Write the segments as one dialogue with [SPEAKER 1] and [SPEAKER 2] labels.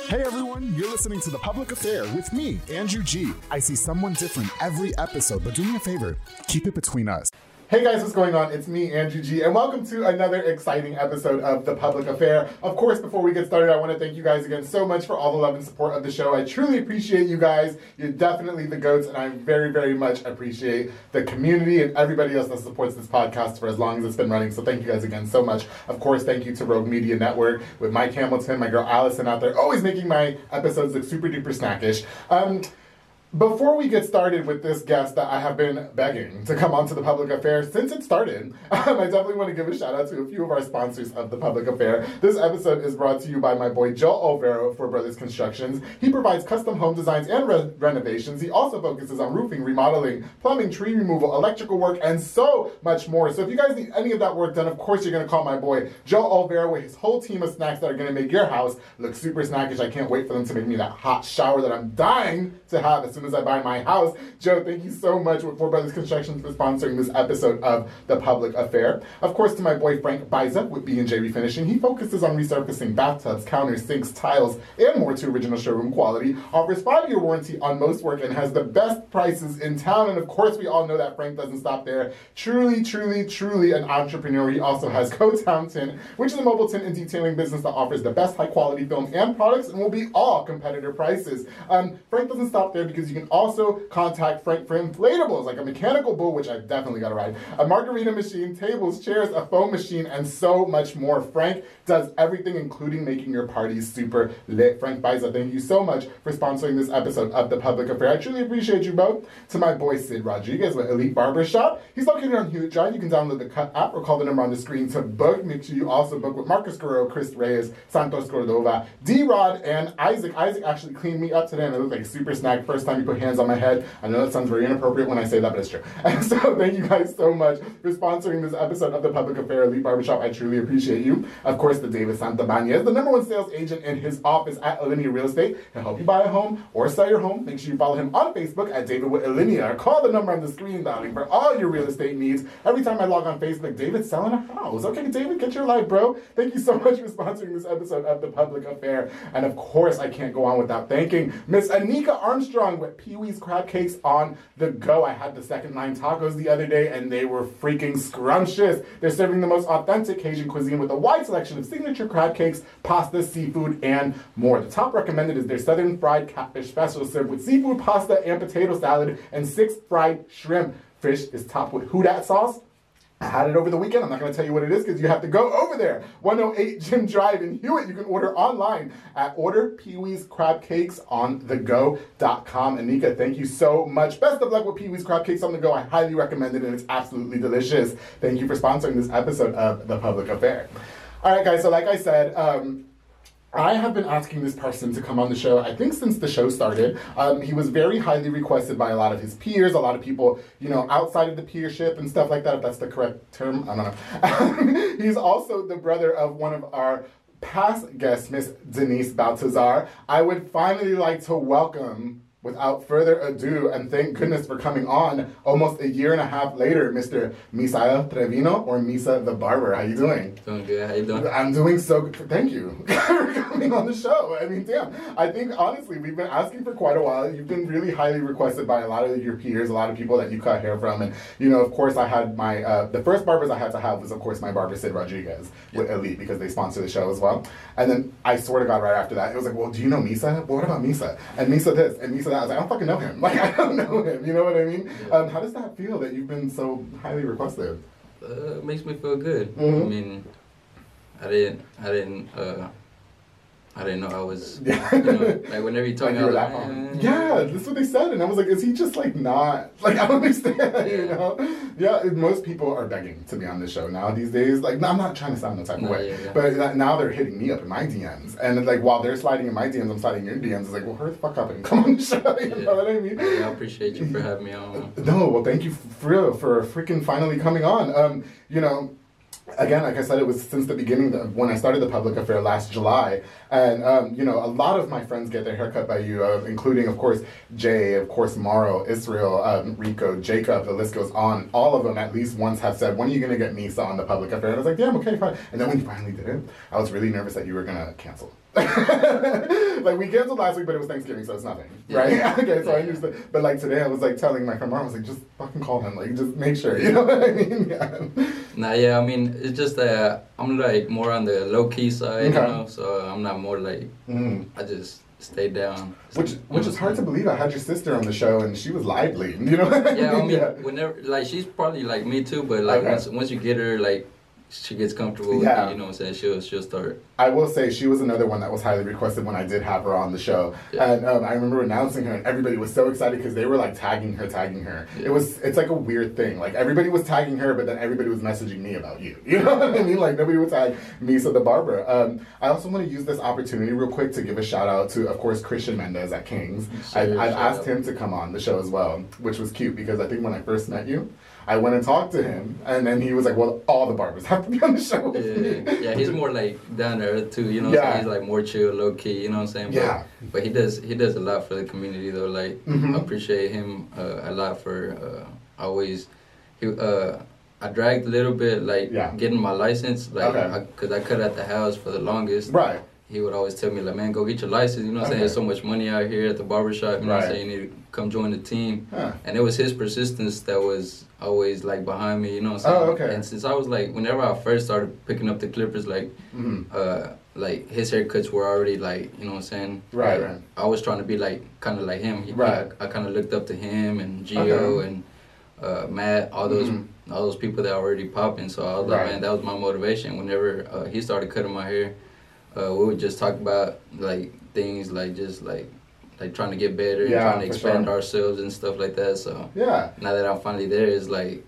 [SPEAKER 1] Hey everyone, you're listening to The Public Affair with me, Andrew G. I see someone different every episode, but do me a favor, keep it between us. Hey guys, what's going on? It's me, Andrew G, and welcome to another exciting episode of The Public Affair. Of course, before we get started, I want to thank you guys again so much for all the love and support of the show. I truly appreciate you guys. You're definitely the goats, and I very, very much appreciate the community and everybody else that supports this podcast for as long as it's been running. So thank you guys again so much. Of course, thank you to Rogue Media Network with Mike Hamilton, my girl Allison out there, always making my episodes look super duper snackish. Um, before we get started with this guest that I have been begging to come onto the public affair since it started, um, I definitely want to give a shout out to a few of our sponsors of the public affair. This episode is brought to you by my boy Joe Olvero Four Brothers Constructions. He provides custom home designs and re- renovations. He also focuses on roofing, remodeling, plumbing, tree removal, electrical work, and so much more. So if you guys need any of that work done, of course you're going to call my boy Joe Olvero with his whole team of snacks that are going to make your house look super snackish. I can't wait for them to make me that hot shower that I'm dying to have as soon as I buy my house. Joe, thank you so much with Four Brothers Construction for sponsoring this episode of The Public Affair. Of course, to my boy Frank Biza with B&J Refinishing. He focuses on resurfacing bathtubs, counters, sinks, tiles, and more to original showroom quality. Offers five-year warranty on most work and has the best prices in town. And of course, we all know that Frank doesn't stop there. Truly, truly, truly an entrepreneur. He also has Co-Town Tint, which is a mobile tint and detailing business that offers the best high-quality film and products and will be all competitor prices. Um, Frank doesn't stop there because you can also contact Frank for inflatables like a mechanical bull, which I definitely got to ride, a margarita machine, tables, chairs, a foam machine, and so much more. Frank does everything, including making your party super lit. Frank Biza, thank you so much for sponsoring this episode of The Public Affair. I truly appreciate you both. To my boy Sid Rodriguez with Elite Barbershop, he's located on Hewitt Drive. You can download the Cut app or call the number on the screen to book. Make sure you also book with Marcus Guerrero, Chris Reyes, Santos Cordova, D Rod, and Isaac. Isaac actually cleaned me up today and it looked like super snack. First time he put hands on my head. I know that sounds very inappropriate when I say that, but it's true. And so thank you guys so much for sponsoring this episode of the Public Affair Elite Barbershop. I truly appreciate you. Of course, the David Santabanez, the number one sales agent in his office at Alinea Real Estate, can help you buy a home or sell your home. Make sure you follow him on Facebook at David with Alinea call the number on the screen, darling, for all your real estate needs. Every time I log on Facebook, David's selling a house. Okay, David, get your life, bro. Thank you so much for sponsoring this episode of the Public Affair. And of course, I can't go on without thanking Miss Anika Armstrong with Pee Wee's Crab Cakes on the go. I had the second line tacos the other day and they were freaking scrumptious. They're serving the most authentic Cajun cuisine with a wide selection of signature crab cakes, pasta, seafood, and more. The top recommended is their southern fried catfish special served with seafood pasta and potato salad and six fried shrimp. Fish is topped with Who Dat sauce. I had it over the weekend. I'm not going to tell you what it is because you have to go over there. 108 Jim Drive in Hewitt. You can order online at Order Pee Wee's Crab Cakes on the go.com. Anika, thank you so much. Best of luck with Pee Wee's Crab Cakes on the go. I highly recommend it and it's absolutely delicious. Thank you for sponsoring this episode of The Public Affair. All right, guys. So, like I said, um, I have been asking this person to come on the show, I think since the show started. Um, he was very highly requested by a lot of his peers, a lot of people, you know, outside of the peership and stuff like that, if that's the correct term. I don't know. He's also the brother of one of our past guests, Miss Denice Baltazar. I would finally like to welcome without further ado, and thank goodness for coming on almost a year and a half later, Mr. Misael Trevino or Misa the Barber. How you doing?
[SPEAKER 2] Doing good. How you doing?
[SPEAKER 1] I'm doing so good. Thank you for coming coming on the show. I mean, damn. I think honestly, we've been asking for quite a while. You've been really highly requested by a lot of your peers, a lot of people that you cut hair from, and you know, of course, I had my uh, the first barbers I had to have was of course my barber Sid Rodriguez with Elite because they sponsor the show as well. And then I swear to God, right after that, it was like, well, do you know Misa? Well, what about Misa? And Misa this and Misa that. I was like, I don't fucking know him. Like, I don't know him. You know what I mean? Um, how does that feel that you've been so highly requested?
[SPEAKER 2] Uh, it makes me feel good.
[SPEAKER 1] Mhm.
[SPEAKER 2] I mean, I didn't, I didn't, uh, I didn't know I was, you know, like whenever you told
[SPEAKER 1] Like you were
[SPEAKER 2] like, eh.
[SPEAKER 1] Yeah, that's what they said, and I was like, is he just like not like I don't understand, you
[SPEAKER 2] Yeah.
[SPEAKER 1] know? Yeah, most people are begging to be on the show now these days. Like, no, I'm not trying to sound no type of way,
[SPEAKER 2] yeah, yeah.
[SPEAKER 1] but that- now they're hitting me up in my DMs, and like while they're sliding in my DMs, I'm sliding in your DMs. It's like, well, hurry the fuck up and come on the show. You
[SPEAKER 2] Yeah.
[SPEAKER 1] know what I mean?
[SPEAKER 2] Yeah, I appreciate you for having me on.
[SPEAKER 1] No, well, thank you for real for freaking finally coming on. Um, you know, again, like I said, it was since the beginning that when I started the public affair last July, and um, you know, a lot of my friends get their haircut by you, uh, including, of course, Jay, of course, Morrow, Israel, um, Rico, Jacob. The list goes on. All of them, at least once, have said, "When are you going to get Misa on the public affair?" And I was like, "Damn, okay, fine." And then when you finally did it, I was really nervous that you were going to cancel. like we canceled last week, but it was Thanksgiving, so it's nothing,
[SPEAKER 2] Yeah.
[SPEAKER 1] right? okay, so I
[SPEAKER 2] used
[SPEAKER 1] understood. But like today, I was like telling my friend Mara, I was like, just fucking call him, like just make sure, you know what I mean? Yeah.
[SPEAKER 2] Nah, yeah, I mean, it's just that I'm like more on the low key side,
[SPEAKER 1] Okay.
[SPEAKER 2] you know, so I'm not more like,
[SPEAKER 1] Mm.
[SPEAKER 2] I just stay down.
[SPEAKER 1] Which which is hard to believe. I had your sister on the show and she was lively. You know
[SPEAKER 2] Yeah, I
[SPEAKER 1] mean?
[SPEAKER 2] mean, whenever, like, she's probably like me too, but like,
[SPEAKER 1] Okay.
[SPEAKER 2] once, once you get her, like, she gets comfortable with
[SPEAKER 1] Yeah.
[SPEAKER 2] you, you know what I'm saying? She'll, she'll start.
[SPEAKER 1] I will say she was another one that was highly requested when I did have her on the show,
[SPEAKER 2] Yeah.
[SPEAKER 1] and um, I remember announcing her, and everybody was so excited because they were like tagging her, tagging her.
[SPEAKER 2] Yeah.
[SPEAKER 1] It was it's like a weird thing. Like everybody was tagging her, but then everybody was messaging me about you. You know what I mean? Like nobody would tag Misa the barber. Um, I also want to use this opportunity real quick to give a shout out to, of course, Christian Mendez at Kings. I,
[SPEAKER 2] Sure,
[SPEAKER 1] I've asked
[SPEAKER 2] out.
[SPEAKER 1] him to come on the show as well, which was cute because I think when I first met you. I went and talked to him, and then he was like, "Well, all the barbers have to be on the show
[SPEAKER 2] Yeah,
[SPEAKER 1] me."
[SPEAKER 2] yeah, he's more like down to earth too, you know.
[SPEAKER 1] Yeah.
[SPEAKER 2] He's like more chill, low key, you know what I'm saying? But,
[SPEAKER 1] Yeah.
[SPEAKER 2] But he does he does a lot for the community though. Like
[SPEAKER 1] Mhm.
[SPEAKER 2] I appreciate him uh, a lot for uh, always. He uh, I dragged a little bit like
[SPEAKER 1] Yeah.
[SPEAKER 2] getting my license, like
[SPEAKER 1] Okay.
[SPEAKER 2] I, I cut at the house for the longest.
[SPEAKER 1] Right.
[SPEAKER 2] He would always tell me like, man, go get your license. You know what I'm saying?
[SPEAKER 1] Okay.
[SPEAKER 2] There's so much money out here at the barbershop. You know what I'm saying? You need to come join the team.
[SPEAKER 1] Huh.
[SPEAKER 2] And it was his persistence that was always like behind me, you know what I'm saying?
[SPEAKER 1] Oh, okay.
[SPEAKER 2] And since I was like, whenever I first started picking up the clippers, like,
[SPEAKER 1] Mhm.
[SPEAKER 2] uh, like his haircuts were already like, you know what I'm saying?
[SPEAKER 1] Right,
[SPEAKER 2] Like,
[SPEAKER 1] right.
[SPEAKER 2] I was trying to be like, kind of like him. He,
[SPEAKER 1] Right.
[SPEAKER 2] I, I kind of looked up to him and Gio
[SPEAKER 1] Okay.
[SPEAKER 2] and uh, Matt, all those,
[SPEAKER 1] Mhm.
[SPEAKER 2] all those people that are already popping. So I was
[SPEAKER 1] Right.
[SPEAKER 2] like, man, that was my motivation. Whenever uh, he started cutting my hair, uh, we would just talk about like things like just like like trying to get better
[SPEAKER 1] Yeah,
[SPEAKER 2] and trying to expand
[SPEAKER 1] sure.
[SPEAKER 2] ourselves and stuff like that. So
[SPEAKER 1] Yeah.
[SPEAKER 2] now that I'm finally there, it's like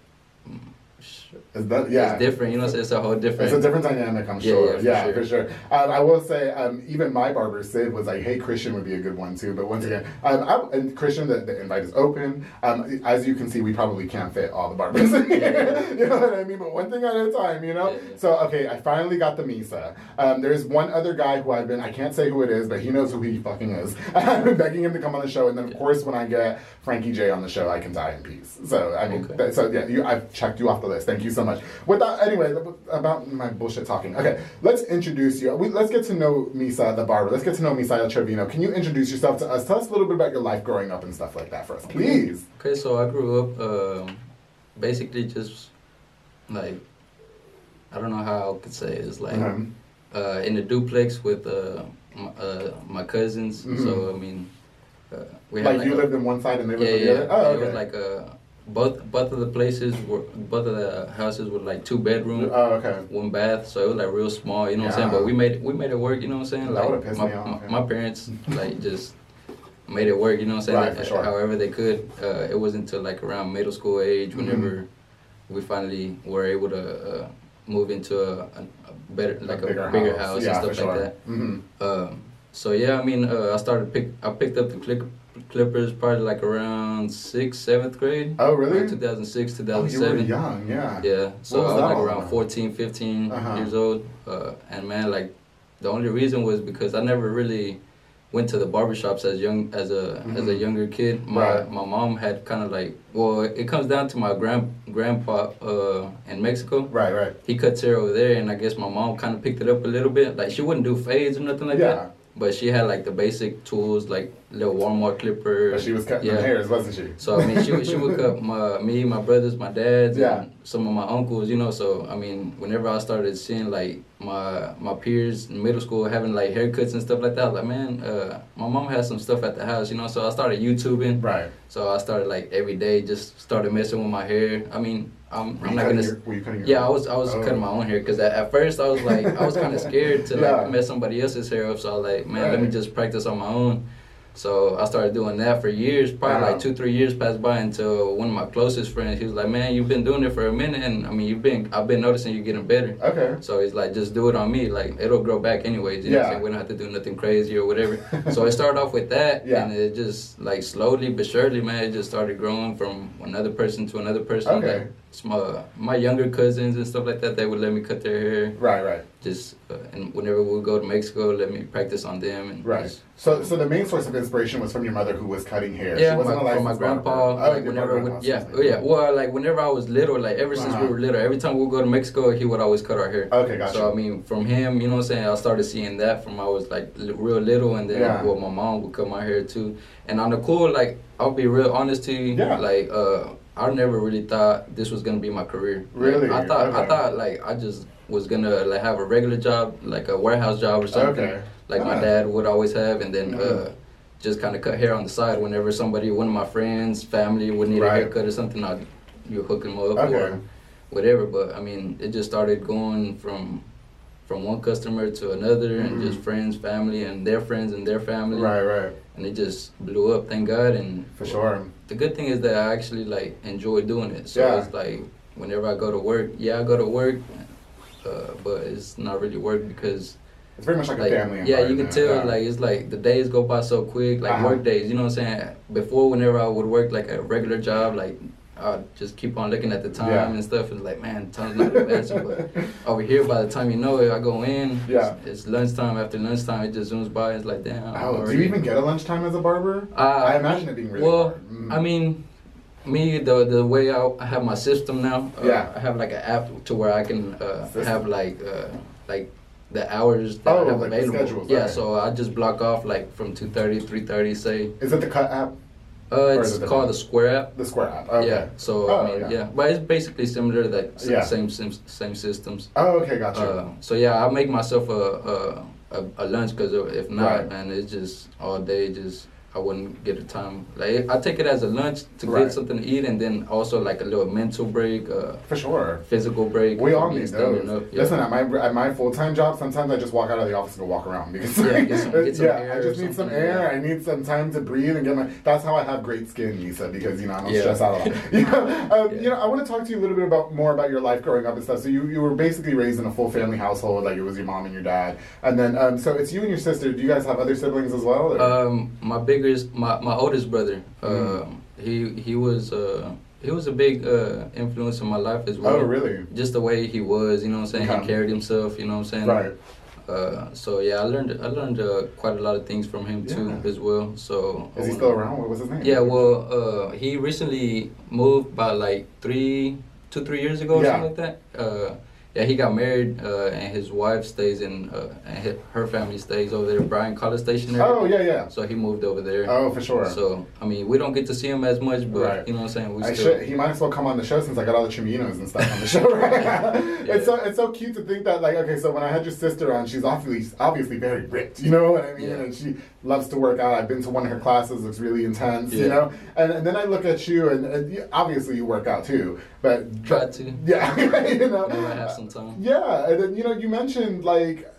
[SPEAKER 1] that, yeah.
[SPEAKER 2] it's different. You know, what it's a whole different.
[SPEAKER 1] It's a different dynamic, I'm sure.
[SPEAKER 2] yeah,
[SPEAKER 1] Yeah,
[SPEAKER 2] for
[SPEAKER 1] for sure. Um, I will say, um, even my barber Sid was like, "Hey, Christian would be a good one too." But once again, um, I, and Christian, the, the invite is open. Um, as you can see, we probably can't fit all the barbers. in here. you know what I mean? But one thing at a time, you know.
[SPEAKER 2] Yeah, yeah.
[SPEAKER 1] So okay, I finally got the Misa. Um, there's one other guy who I've been, I can't say who it is, but he knows who he fucking is. I've been begging him to come on the show, and then of course when I get Frankie J on the show, I can die in peace. So I mean,
[SPEAKER 2] Okay.
[SPEAKER 1] that- so yeah, you, I've checked you off the list. Thank you so much. Without anyway, about my bullshit talking. Okay, let's introduce you. We, let's get to know Misa the barber. Let's get to know Misael Trevino. Can you introduce yourself to us? Tell us a little bit about your life growing up and stuff like that for us, please.
[SPEAKER 2] Okay, so I grew up um, basically just like I don't know how I could say it. It's like
[SPEAKER 1] Um,
[SPEAKER 2] uh, in a duplex with uh, my, uh, my cousins.
[SPEAKER 1] Mhm.
[SPEAKER 2] So I mean, uh, we
[SPEAKER 1] like,
[SPEAKER 2] had
[SPEAKER 1] you
[SPEAKER 2] a-
[SPEAKER 1] lived in one side and they lived
[SPEAKER 2] yeah.
[SPEAKER 1] on the other. Oh,
[SPEAKER 2] It
[SPEAKER 1] okay.
[SPEAKER 2] was like a both both of the places were both of the houses were like two bedroom.
[SPEAKER 1] oh, okay.
[SPEAKER 2] one bath, so it was like real small, you know what I'm saying? But we made it, we made it work, you know what I'm saying?
[SPEAKER 1] That
[SPEAKER 2] Like my,
[SPEAKER 1] me off,
[SPEAKER 2] my,
[SPEAKER 1] yeah.
[SPEAKER 2] my parents like just made it work, you know what I'm saying?
[SPEAKER 1] Right,
[SPEAKER 2] Like,
[SPEAKER 1] sure.
[SPEAKER 2] However they could. Uh, it wasn't until like around middle school age
[SPEAKER 1] Mm-hmm.
[SPEAKER 2] whenever we finally were able to uh, move into a, a, a better like a bigger, house,
[SPEAKER 1] yeah,
[SPEAKER 2] and stuff
[SPEAKER 1] sure.
[SPEAKER 2] like that.
[SPEAKER 1] hmm
[SPEAKER 2] Um, so yeah, I mean, uh, I started pick. I picked up the click, Clippers probably like around sixth, seventh grade.
[SPEAKER 1] Oh, really?
[SPEAKER 2] Around 2006,
[SPEAKER 1] Oh, you were
[SPEAKER 2] 2007.
[SPEAKER 1] young, yeah.
[SPEAKER 2] Yeah, so
[SPEAKER 1] was
[SPEAKER 2] I was like around
[SPEAKER 1] about?
[SPEAKER 2] 14, 15
[SPEAKER 1] Uh-huh.
[SPEAKER 2] years old. Uh, and man, like, the only reason was because I never really went to the barbershops as young as a as a
[SPEAKER 1] Mhm.
[SPEAKER 2] younger kid. My
[SPEAKER 1] Right.
[SPEAKER 2] my mom had kind of like well, it comes down to my grand grandpa uh, in Mexico.
[SPEAKER 1] Right, right.
[SPEAKER 2] He cuts hair over there, and I guess my mom kind of picked it up a little bit. Like she wouldn't do fades or nothing like
[SPEAKER 1] Yeah.
[SPEAKER 2] that, but she had like the basic tools, like little Walmart clipper.
[SPEAKER 1] But she was cutting yeah. hairs, wasn't she?
[SPEAKER 2] So I mean, she would she would cut my me, my brothers, my dads,
[SPEAKER 1] Yeah.
[SPEAKER 2] and some of my uncles. You know, so I mean, whenever I started seeing like my my peers in middle school having like haircuts and stuff like that, I was like, man, uh, my mom has some stuff at the house. You know, so I started YouTubing.
[SPEAKER 1] Right.
[SPEAKER 2] So I started like every day, just started messing with my hair. I mean, I'm, I'm not gonna.
[SPEAKER 1] your- were you cutting your
[SPEAKER 2] yeah? I was I was
[SPEAKER 1] Oh.
[SPEAKER 2] cutting my own hair because at, at first I was like I was kind of scared to like mess somebody else's hair up. So I was like, man, let me just practice on my own. So I started doing that for years, probably
[SPEAKER 1] Wow.
[SPEAKER 2] like two, three years passed by until one of my closest friends, he was like, "Man, you've been doing it for a minute, and I mean, you've been, I've been noticing you're getting better."
[SPEAKER 1] Okay.
[SPEAKER 2] So he's like, "Just do it on me, like it'll grow back anyways." You know, what I'm
[SPEAKER 1] Yeah.
[SPEAKER 2] saying? we don't have to do nothing crazy or whatever. so I started off with that,
[SPEAKER 1] Yeah.
[SPEAKER 2] and it just like slowly but surely, man, it just started growing from another person to another person.
[SPEAKER 1] Okay.
[SPEAKER 2] Like, my, my younger cousins and stuff like that, they would let me cut their hair.
[SPEAKER 1] Right, right,
[SPEAKER 2] Just uh, and whenever we would go to Mexico, let me practice on them and
[SPEAKER 1] right.
[SPEAKER 2] just-
[SPEAKER 1] So, so the main source of inspiration was from your mother, who was cutting hair.
[SPEAKER 2] Yeah,
[SPEAKER 1] she wasn't
[SPEAKER 2] my, from my grandpa.
[SPEAKER 1] Oh,
[SPEAKER 2] like
[SPEAKER 1] your
[SPEAKER 2] whenever,
[SPEAKER 1] grandpa,
[SPEAKER 2] we, yeah,
[SPEAKER 1] excuse
[SPEAKER 2] oh yeah. Well, like whenever I was little, like ever since we
[SPEAKER 1] Uh-huh.
[SPEAKER 2] were little, every time we would go to Mexico, he would always cut our hair.
[SPEAKER 1] Okay, gotcha.
[SPEAKER 2] So I mean, from him, you know what I'm saying. I started seeing that from I was like li- real little, and then
[SPEAKER 1] Yeah.
[SPEAKER 2] well, my mom would cut my hair too. And on the cool, like I'll be real honest to you,
[SPEAKER 1] Yeah.
[SPEAKER 2] like uh, I never really thought this was gonna be my career. Like,
[SPEAKER 1] Really?
[SPEAKER 2] I thought I thought like I just was gonna like have a regular job, like a warehouse job or something,
[SPEAKER 1] Okay.
[SPEAKER 2] like my
[SPEAKER 1] Ah.
[SPEAKER 2] dad would always have, and then.
[SPEAKER 1] Mhm.
[SPEAKER 2] uh just kind of cut hair on the side whenever somebody, one of my friends, family would need
[SPEAKER 1] Right.
[SPEAKER 2] a haircut or something. I'd you hook them up
[SPEAKER 1] Okay.
[SPEAKER 2] or whatever. But I mean, it just started going from from one customer to another, and just friends, family, and their friends and their family,
[SPEAKER 1] Right, right.
[SPEAKER 2] and it just blew up. Thank God. And
[SPEAKER 1] For sure.
[SPEAKER 2] The good thing is that I actually like enjoy doing it. So
[SPEAKER 1] Yeah.
[SPEAKER 2] it's like whenever I go to work, yeah, I go to work, uh, but it's not really work because
[SPEAKER 1] It's very much like,
[SPEAKER 2] like,
[SPEAKER 1] a family
[SPEAKER 2] yeah, you can tell
[SPEAKER 1] yeah.
[SPEAKER 2] like it's like the days go by so quick, like
[SPEAKER 1] Uh-huh.
[SPEAKER 2] work days. You know what I'm saying? Before, whenever I would work like a regular job, like I'd just keep on looking at the time
[SPEAKER 1] Yeah.
[SPEAKER 2] and stuff, and like man, time's not advancing. but over here, by the time you know it, I go in.
[SPEAKER 1] Yeah.
[SPEAKER 2] It's, it's lunchtime. After lunchtime, it just zooms by. It's like damn.
[SPEAKER 1] Oh, do you even get a lunchtime as a barber?
[SPEAKER 2] Uh,
[SPEAKER 1] I imagine it being really
[SPEAKER 2] well.
[SPEAKER 1] Mm.
[SPEAKER 2] I mean, me the the way I, I have my system now. Uh,
[SPEAKER 1] Yeah.
[SPEAKER 2] I have like an app to where I can uh, have like uh, like the hours that
[SPEAKER 1] Oh,
[SPEAKER 2] I have
[SPEAKER 1] like
[SPEAKER 2] available. yeah,
[SPEAKER 1] right.
[SPEAKER 2] so I just block off like from 2:30, 3:30, say.
[SPEAKER 1] Is it the cut app?
[SPEAKER 2] Uh, it's
[SPEAKER 1] it
[SPEAKER 2] called the Square app.
[SPEAKER 1] The square app. Okay.
[SPEAKER 2] Yeah. So
[SPEAKER 1] Oh,
[SPEAKER 2] I mean,
[SPEAKER 1] yeah.
[SPEAKER 2] yeah. but it's basically similar to like
[SPEAKER 1] Yeah.
[SPEAKER 2] same same same systems.
[SPEAKER 1] Oh, okay, gotcha.
[SPEAKER 2] Uh, so yeah, I make myself a a, a, a lunch because if not,
[SPEAKER 1] Right.
[SPEAKER 2] man, it's just all day. Just I wouldn't get the time. Like I take it as a lunch to
[SPEAKER 1] Right.
[SPEAKER 2] get something to eat, and then also like a little mental break, uh,
[SPEAKER 1] For sure.
[SPEAKER 2] physical break.
[SPEAKER 1] We all need those.
[SPEAKER 2] up, yeah.
[SPEAKER 1] Listen, at my at my full time job, sometimes I just walk out of the office and go walk around because
[SPEAKER 2] Yeah, get some- get some
[SPEAKER 1] yeah,
[SPEAKER 2] air
[SPEAKER 1] I just need some air. I need some time to breathe and get my. That's how I have great skin, Lisa, because you know I don't
[SPEAKER 2] Yeah.
[SPEAKER 1] stress out a lot. you know, um,
[SPEAKER 2] Yeah.
[SPEAKER 1] you know, I want to talk to you a little bit about more about your life growing up and stuff. So you you were basically raised in a full family household, like it was your mom and your dad, and then um, so it's you and your sister. Do you guys have other siblings as well? or-
[SPEAKER 2] Um, my my, my oldest brother,
[SPEAKER 1] Mm.
[SPEAKER 2] um, he he was uh, he was a big uh, influence in my life as well.
[SPEAKER 1] oh, really?
[SPEAKER 2] Just the way he was, you know what I'm saying.
[SPEAKER 1] Okay.
[SPEAKER 2] He carried himself, you know what I'm saying.
[SPEAKER 1] Right.
[SPEAKER 2] Uh, so yeah, I learned I learned uh, quite a lot of things from him too as well. So
[SPEAKER 1] Is he still around? What was his name?
[SPEAKER 2] Yeah, well, uh, he recently moved about like three, two, three years ago or
[SPEAKER 1] Yeah.
[SPEAKER 2] something like that. Yeah, he got married, uh, and his wife stays in, uh, and her family stays over there, Bryan College Station. area.
[SPEAKER 1] Oh yeah, yeah.
[SPEAKER 2] So he moved over there.
[SPEAKER 1] Oh, for sure.
[SPEAKER 2] So I mean, we don't get to see him as much, but
[SPEAKER 1] Right.
[SPEAKER 2] you know what I'm saying. We
[SPEAKER 1] I
[SPEAKER 2] still.
[SPEAKER 1] should. He might as well come on the show since I got all the Chiminos and stuff on the show. Right? It's so it's so cute to think that like okay, so when I had your sister on, she's obviously obviously very ripped. You know what I mean?
[SPEAKER 2] Yeah.
[SPEAKER 1] And she loves to work out. I've been to one of her classes. Looks really intense. You know. And, and then I look at you, and, and obviously you work out too. But
[SPEAKER 2] Try to.
[SPEAKER 1] Yeah. you know.
[SPEAKER 2] Whenever I have some time.
[SPEAKER 1] Yeah, and then you know you mentioned like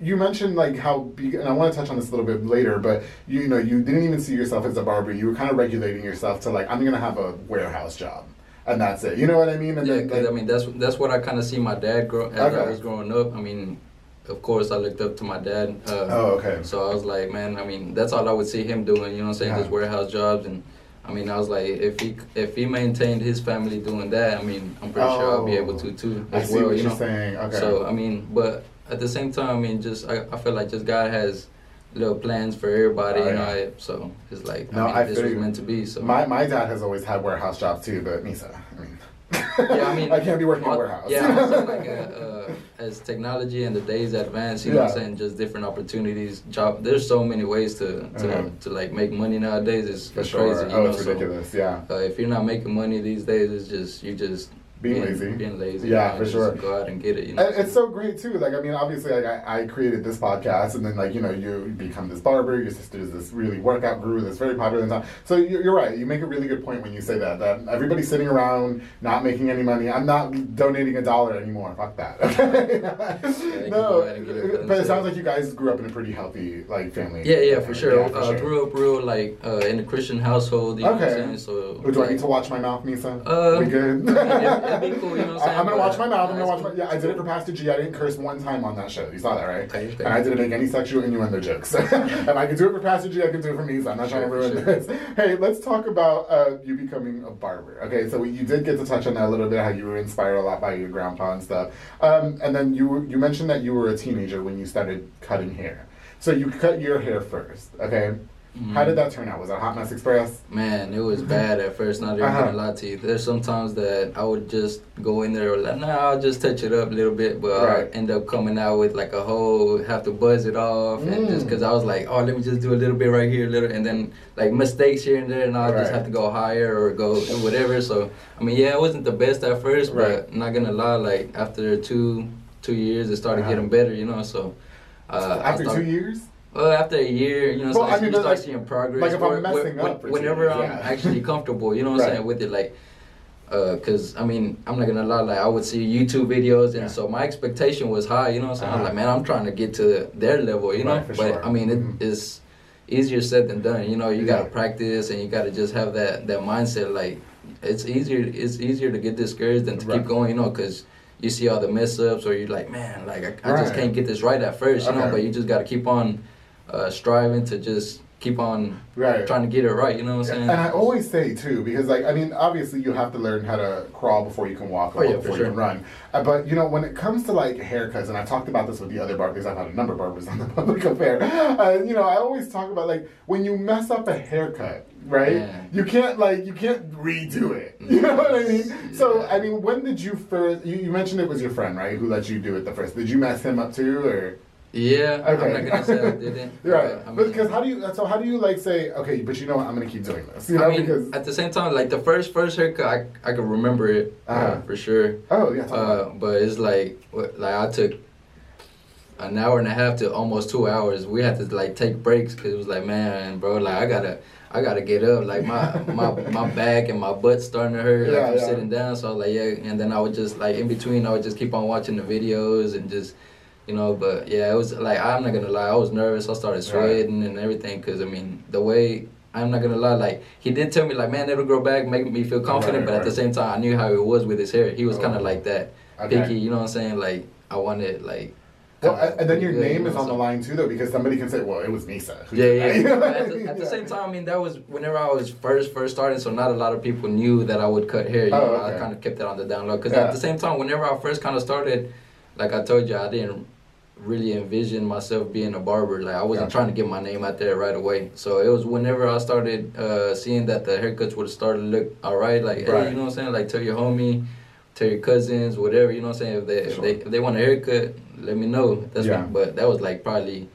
[SPEAKER 1] you mentioned like how be- and I want to touch on this a little bit later, but you, you know you didn't even see yourself as a barber. You were kind of regulating yourself to like I'm gonna have a warehouse job, and that's it. You know what I mean? And
[SPEAKER 2] Yeah,
[SPEAKER 1] then, like-
[SPEAKER 2] I mean that's that's what I kind of see my dad grow as I was growing up. I mean, of course I looked up to my dad. Uh,
[SPEAKER 1] oh okay.
[SPEAKER 2] So I was like, man, I mean, that's all I would see him doing, you know what I'm saying,
[SPEAKER 1] Yeah.
[SPEAKER 2] his warehouse jobs. And I mean, I was like, if he if he maintained his family doing that, I mean, I'm pretty sure I'll be able to too
[SPEAKER 1] Oh, I
[SPEAKER 2] as
[SPEAKER 1] see
[SPEAKER 2] well,
[SPEAKER 1] what
[SPEAKER 2] you
[SPEAKER 1] you're
[SPEAKER 2] know.
[SPEAKER 1] saying. Okay.
[SPEAKER 2] So I mean, but at the same time, I mean, just I, I feel like just God has little plans for everybody,
[SPEAKER 1] Oh,
[SPEAKER 2] you
[SPEAKER 1] yeah.
[SPEAKER 2] know. I- So it's like,
[SPEAKER 1] No,
[SPEAKER 2] I mean,
[SPEAKER 1] I
[SPEAKER 2] this was meant to be. So
[SPEAKER 1] my my dad has always had warehouse jobs too, but Misa, I mean.
[SPEAKER 2] Yeah, I mean,
[SPEAKER 1] I can't be working in a
[SPEAKER 2] all-
[SPEAKER 1] warehouse.
[SPEAKER 2] Yeah, like uh, uh, as technology and the days advance, you know what I'm saying, just different opportunities, job. There's so many ways to to,
[SPEAKER 1] Uh-huh.
[SPEAKER 2] to like make money nowadays. It's, it's
[SPEAKER 1] sure.
[SPEAKER 2] crazy. You
[SPEAKER 1] oh,
[SPEAKER 2] know,
[SPEAKER 1] it's
[SPEAKER 2] so,
[SPEAKER 1] ridiculous. Yeah.
[SPEAKER 2] uh, if you're not making money these days, it's just you just
[SPEAKER 1] Being lazy.
[SPEAKER 2] being lazy.
[SPEAKER 1] Yeah,
[SPEAKER 2] you
[SPEAKER 1] for
[SPEAKER 2] just
[SPEAKER 1] sure.
[SPEAKER 2] Go out and get it. You know,
[SPEAKER 1] And it's so great too. Like I mean, obviously, like I, I created this podcast, and then like you know, you become this barber. Your sister is this really workout guru that's very popular in town. So you're, you're right. You make a really good point when you say that. That everybody's sitting around not making any money. I'm not donating a dollar anymore. Fuck that.
[SPEAKER 2] can
[SPEAKER 1] no,
[SPEAKER 2] go ahead and get it
[SPEAKER 1] but it sounds like you guys grew up in a pretty healthy like family.
[SPEAKER 2] yeah, yeah, for sure.
[SPEAKER 1] Yeah, for
[SPEAKER 2] uh,
[SPEAKER 1] sure.
[SPEAKER 2] Grew up real like uh, in a Christian household. You know what
[SPEAKER 1] Okay.
[SPEAKER 2] I'm saying? So
[SPEAKER 1] Do I
[SPEAKER 2] like,
[SPEAKER 1] need to watch my mouth, Misa?
[SPEAKER 2] Uh,
[SPEAKER 1] we good?
[SPEAKER 2] it'd be cool, you know what I'm
[SPEAKER 1] I- I'm gonna watch my mouth. I'm gonna watch my. Yeah, I did it for Pastor G. I didn't curse one time on that show. You saw that, right?
[SPEAKER 2] Okay, okay.
[SPEAKER 1] And I didn't make any sexual innuendo jokes. if I can do it for Pastor G, I can do it for me. So I'm not trying to ruin
[SPEAKER 2] sure.
[SPEAKER 1] this. Hey, let's talk about uh, you becoming a barber. Okay, so you did get to touch on that a little bit. How you were inspired a lot by your grandpa and stuff. Um, and then you you mentioned that you were a teenager when you started cutting hair. So you cut your hair first. Okay.
[SPEAKER 2] Mm-hmm.
[SPEAKER 1] How did that turn out? Was a Hot Mess Express?
[SPEAKER 2] Man, it was bad at first. Not even
[SPEAKER 1] Uh-huh.
[SPEAKER 2] gonna lie to you. There's sometimes that I would just go in there and like, nah, I'll just touch it up a little bit, but
[SPEAKER 1] Right.
[SPEAKER 2] I end up coming out with like a whole, have to buzz it off, and just
[SPEAKER 1] Mm.
[SPEAKER 2] because I was like, oh, let me just do a little bit right here, a little, and then like mistakes here and there, and I'll
[SPEAKER 1] Right.
[SPEAKER 2] just have to go higher or go whatever. So I mean, yeah, it wasn't the best at first,
[SPEAKER 1] Right.
[SPEAKER 2] but not gonna lie, like after two two years, it started
[SPEAKER 1] Uh-huh.
[SPEAKER 2] getting better, you know. So uh,
[SPEAKER 1] After
[SPEAKER 2] started-
[SPEAKER 1] two years?
[SPEAKER 2] Well, after a year, you know,
[SPEAKER 1] Well,
[SPEAKER 2] so
[SPEAKER 1] I mean,
[SPEAKER 2] you start
[SPEAKER 1] like-
[SPEAKER 2] seeing progress.
[SPEAKER 1] like if I'm messing
[SPEAKER 2] where-
[SPEAKER 1] up
[SPEAKER 2] whenever I'm
[SPEAKER 1] yeah.
[SPEAKER 2] actually comfortable, you know what
[SPEAKER 1] Right.
[SPEAKER 2] I'm saying, with it, like, because I mean, I'm not gonna lie, like I would see YouTube videos, and
[SPEAKER 1] Yeah.
[SPEAKER 2] so my expectation was high, you know what I'm saying. I'm
[SPEAKER 1] Uh-huh.
[SPEAKER 2] like, man, I'm trying to get to their level, you know.
[SPEAKER 1] Right,
[SPEAKER 2] but
[SPEAKER 1] sure.
[SPEAKER 2] I mean, it
[SPEAKER 1] Mhm.
[SPEAKER 2] is easier said than done. You know, you gotta practice, and you gotta just have that that mindset. Like, it's easier. It's easier to get discouraged than to
[SPEAKER 1] Right.
[SPEAKER 2] keep going, you know, because. You see all the mess ups, or you're like, man, like I, I just can't get this right at first, you
[SPEAKER 1] Okay.
[SPEAKER 2] know. But you just got to keep on uh, striving to just keep on
[SPEAKER 1] Right.
[SPEAKER 2] trying to get it right. You know what I'm saying?
[SPEAKER 1] And I always say too, because like I mean, obviously you have to learn how to crawl before you can walk, or
[SPEAKER 2] Oh, yeah,
[SPEAKER 1] before you can run. Uh, but you know, when it comes to like haircuts, and I've talked about this with the other barbers, I've had a number of barbers on the public affair. Uh, you know, I always talk about like when you mess up a haircut, right?
[SPEAKER 2] Yeah.
[SPEAKER 1] You can't like you can't redo it. You know what I mean? So I mean, when did you first? You, you mentioned it was your friend, right, who let you do it the first. Did you mess him up too, or?
[SPEAKER 2] Yeah,
[SPEAKER 1] Okay.
[SPEAKER 2] I'm not gonna say I didn't.
[SPEAKER 1] Right,
[SPEAKER 2] but,
[SPEAKER 1] because how do you? So how do you like say, okay, but you know what? I'm gonna keep doing this. You know,
[SPEAKER 2] I mean,
[SPEAKER 1] because
[SPEAKER 2] at the same time, like the first first haircut, I I can remember it uh,
[SPEAKER 1] Uh-huh.
[SPEAKER 2] for sure.
[SPEAKER 1] oh yeah,
[SPEAKER 2] Uh, but it's like what- like I took an hour and a half to almost two hours. We had to like take breaks because it was like, man, bro, like I gotta. I gotta get up, like my my my back and my butt starting to hurt, like
[SPEAKER 1] Yeah,
[SPEAKER 2] from
[SPEAKER 1] yeah.
[SPEAKER 2] sitting down. So I was like, yeah, and then I would just like in between, I would just keep on watching the videos and just, you know. But yeah, it was like I'm not gonna lie, I was nervous. I started sweating and everything because I mean the way I'm not gonna lie, like he did tell me like, man, it'll grow back, make me feel confident.
[SPEAKER 1] Right,
[SPEAKER 2] but at the same time, I knew how it was with his hair. He was kind
[SPEAKER 1] Oh.
[SPEAKER 2] of like that
[SPEAKER 1] Okay.
[SPEAKER 2] picky, you know what I'm saying? Like I wanted like.
[SPEAKER 1] Well, and then your
[SPEAKER 2] good,
[SPEAKER 1] name
[SPEAKER 2] you
[SPEAKER 1] is
[SPEAKER 2] know,
[SPEAKER 1] on the line too, though, because somebody can say, "Well, it was Misa." who
[SPEAKER 2] Yeah, yeah.
[SPEAKER 1] that." You know
[SPEAKER 2] But
[SPEAKER 1] what I
[SPEAKER 2] at, the, at the same time, I mean, that was whenever I was first first starting, so not a lot of people knew that I would cut hair. You
[SPEAKER 1] Oh,
[SPEAKER 2] know,
[SPEAKER 1] okay.
[SPEAKER 2] I kind of kept it on the down low because
[SPEAKER 1] Yeah.
[SPEAKER 2] at the same time, whenever I first kind of started, like I told you, I didn't really envision myself being a barber. Like I wasn't
[SPEAKER 1] Gotcha.
[SPEAKER 2] trying to get my name out there right away. So it was whenever I started uh, seeing that the haircuts would start to look all right. Like hey, you know what I'm saying? Like tell your homie. Tell your cousins, whatever you know. what I'm saying if they if
[SPEAKER 1] Sure.
[SPEAKER 2] they if they want a haircut, let me know. That's
[SPEAKER 1] Yeah.
[SPEAKER 2] but that was like probably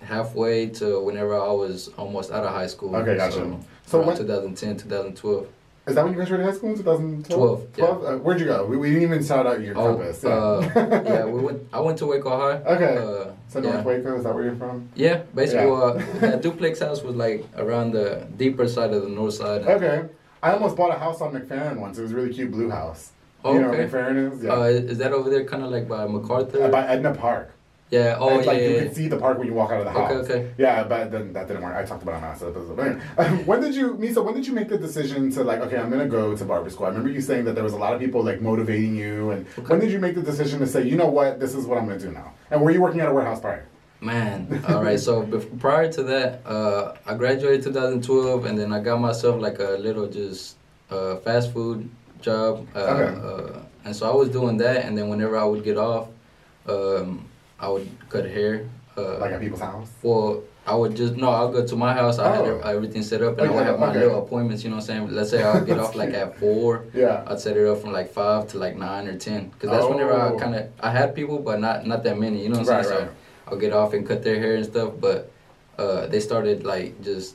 [SPEAKER 2] halfway to whenever I was almost out of high school.
[SPEAKER 1] Okay, gotcha.
[SPEAKER 2] So,
[SPEAKER 1] So when-
[SPEAKER 2] 2010, 2012.
[SPEAKER 1] Is that when you graduated high school in 2012?
[SPEAKER 2] Twelve, yeah.
[SPEAKER 1] Uh, where'd you go? We, we didn't even shout out your
[SPEAKER 2] Oh,
[SPEAKER 1] campus.
[SPEAKER 2] uh, yeah, we went. I went to Waco High.
[SPEAKER 1] Okay.
[SPEAKER 2] Uh,
[SPEAKER 1] so
[SPEAKER 2] yeah.
[SPEAKER 1] Waco, is that where you're from?
[SPEAKER 2] Yeah, basically,
[SPEAKER 1] Yeah.
[SPEAKER 2] Uh, that duplex house was like around the deeper side of the north side.
[SPEAKER 1] Okay. I almost bought a house on McFerrin once. It was a really cute blue house.
[SPEAKER 2] Oh,
[SPEAKER 1] you know
[SPEAKER 2] okay.
[SPEAKER 1] what McFerrin is? Yeah.
[SPEAKER 2] Uh, is that over there, kind of like by MacArthur?
[SPEAKER 1] Uh, by Edna Park.
[SPEAKER 2] Yeah. Oh, yeah.
[SPEAKER 1] like you
[SPEAKER 2] yeah,
[SPEAKER 1] could see the park when you walk out of the house.
[SPEAKER 2] Okay, okay.
[SPEAKER 1] Yeah, but then that didn't work. I talked about it on last episode. But anyway, when did you, Misa? When did you make the decision to like, okay, I'm gonna go to barber school? I remember you saying that there was a lot of people like motivating you, and when did you make the decision to say, you know what, this is what I'm gonna do now? And were you working at a warehouse prior?
[SPEAKER 2] Man, all right. So bef- prior to that, uh, I graduated 2012, and then I got myself like a little just uh, fast food job. Uh,
[SPEAKER 1] Okay.
[SPEAKER 2] uh, and so I was doing that, and then whenever I would get off, um, I would cut hair. Uh,
[SPEAKER 1] Like at people's house?
[SPEAKER 2] well, I would just no, I'll go to my house. I
[SPEAKER 1] Oh.
[SPEAKER 2] had everything set up, and
[SPEAKER 1] Oh,
[SPEAKER 2] I would have my
[SPEAKER 1] okay.
[SPEAKER 2] little appointments. You know what I'm saying? Let's say I'll get off like at four.
[SPEAKER 1] Yeah.
[SPEAKER 2] I'd set it up from like five to like nine or ten, because that's whenever I
[SPEAKER 1] Oh.
[SPEAKER 2] kind of I had people, but not not that many. You know what I'm
[SPEAKER 1] Right,
[SPEAKER 2] saying?
[SPEAKER 1] right.
[SPEAKER 2] So I'll get off and cut their hair and stuff, but uh, they started like just.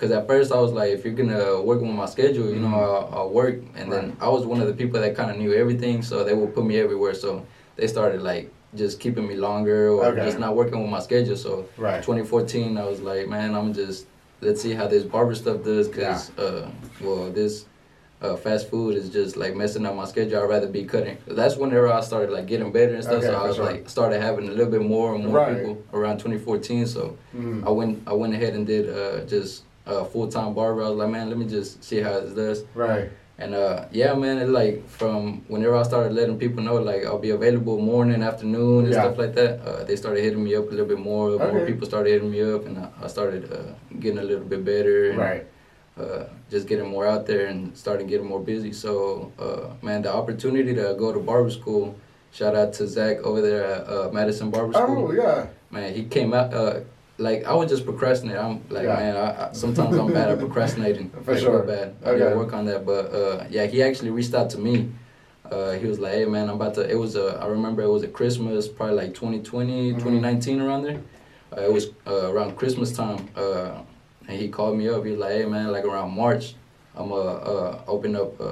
[SPEAKER 2] Cause at first I was like, if you're gonna work with my schedule, you know, I'll, I'll work. And then
[SPEAKER 1] Mm-hmm.
[SPEAKER 2] I was one of the people that kind of knew everything, so they would put me everywhere. So they started like just keeping me longer or
[SPEAKER 1] Okay.
[SPEAKER 2] just not working with my schedule. So
[SPEAKER 1] Right.
[SPEAKER 2] 2014, I was like, man, I'm just let's see how this barber stuff does, cause uh, well, this uh, fast food is just like messing up my schedule. I'd rather be cutting. That's whenever I started like getting better and stuff.
[SPEAKER 1] Okay,
[SPEAKER 2] so I was like started having a little bit more and more
[SPEAKER 1] Right.
[SPEAKER 2] people around 2014. So
[SPEAKER 1] Mhm.
[SPEAKER 2] I went I went ahead and did uh, just uh, full time barber. I was like, man, let me just see how this does.
[SPEAKER 1] Right.
[SPEAKER 2] And uh, yeah, man, it like from whenever I started letting people know, like I'll be available morning, afternoon, and
[SPEAKER 1] Yeah.
[SPEAKER 2] stuff like that. Uh, they started hitting me up a little bit more.
[SPEAKER 1] Okay.
[SPEAKER 2] More people started hitting me up, and I, started uh, getting a little bit better. And,
[SPEAKER 1] Right.
[SPEAKER 2] Uh, just getting more out there and starting getting more busy. So, uh, man, the opportunity to go to barber school. Shout out to Zach over there at uh, Madison Barber School
[SPEAKER 1] Oh yeah.
[SPEAKER 2] man, he came out uh, like I would just procrastinate. I'm like,
[SPEAKER 1] Yeah.
[SPEAKER 2] man, I, I, sometimes I'm bad at procrastinating.
[SPEAKER 1] For
[SPEAKER 2] like,
[SPEAKER 1] sure.
[SPEAKER 2] bad. I
[SPEAKER 1] Okay.
[SPEAKER 2] gotta work on that. But uh, yeah, he actually reached out to me. Uh, he was like, hey man, I'm about to. It was a. I remember it was a Christmas, probably like 2020,
[SPEAKER 1] Mhm.
[SPEAKER 2] 2019 around there. Uh, it was uh, around Christmas time, uh, and he called me up. He was like, hey man, like around March, I'm uh, uh open up uh,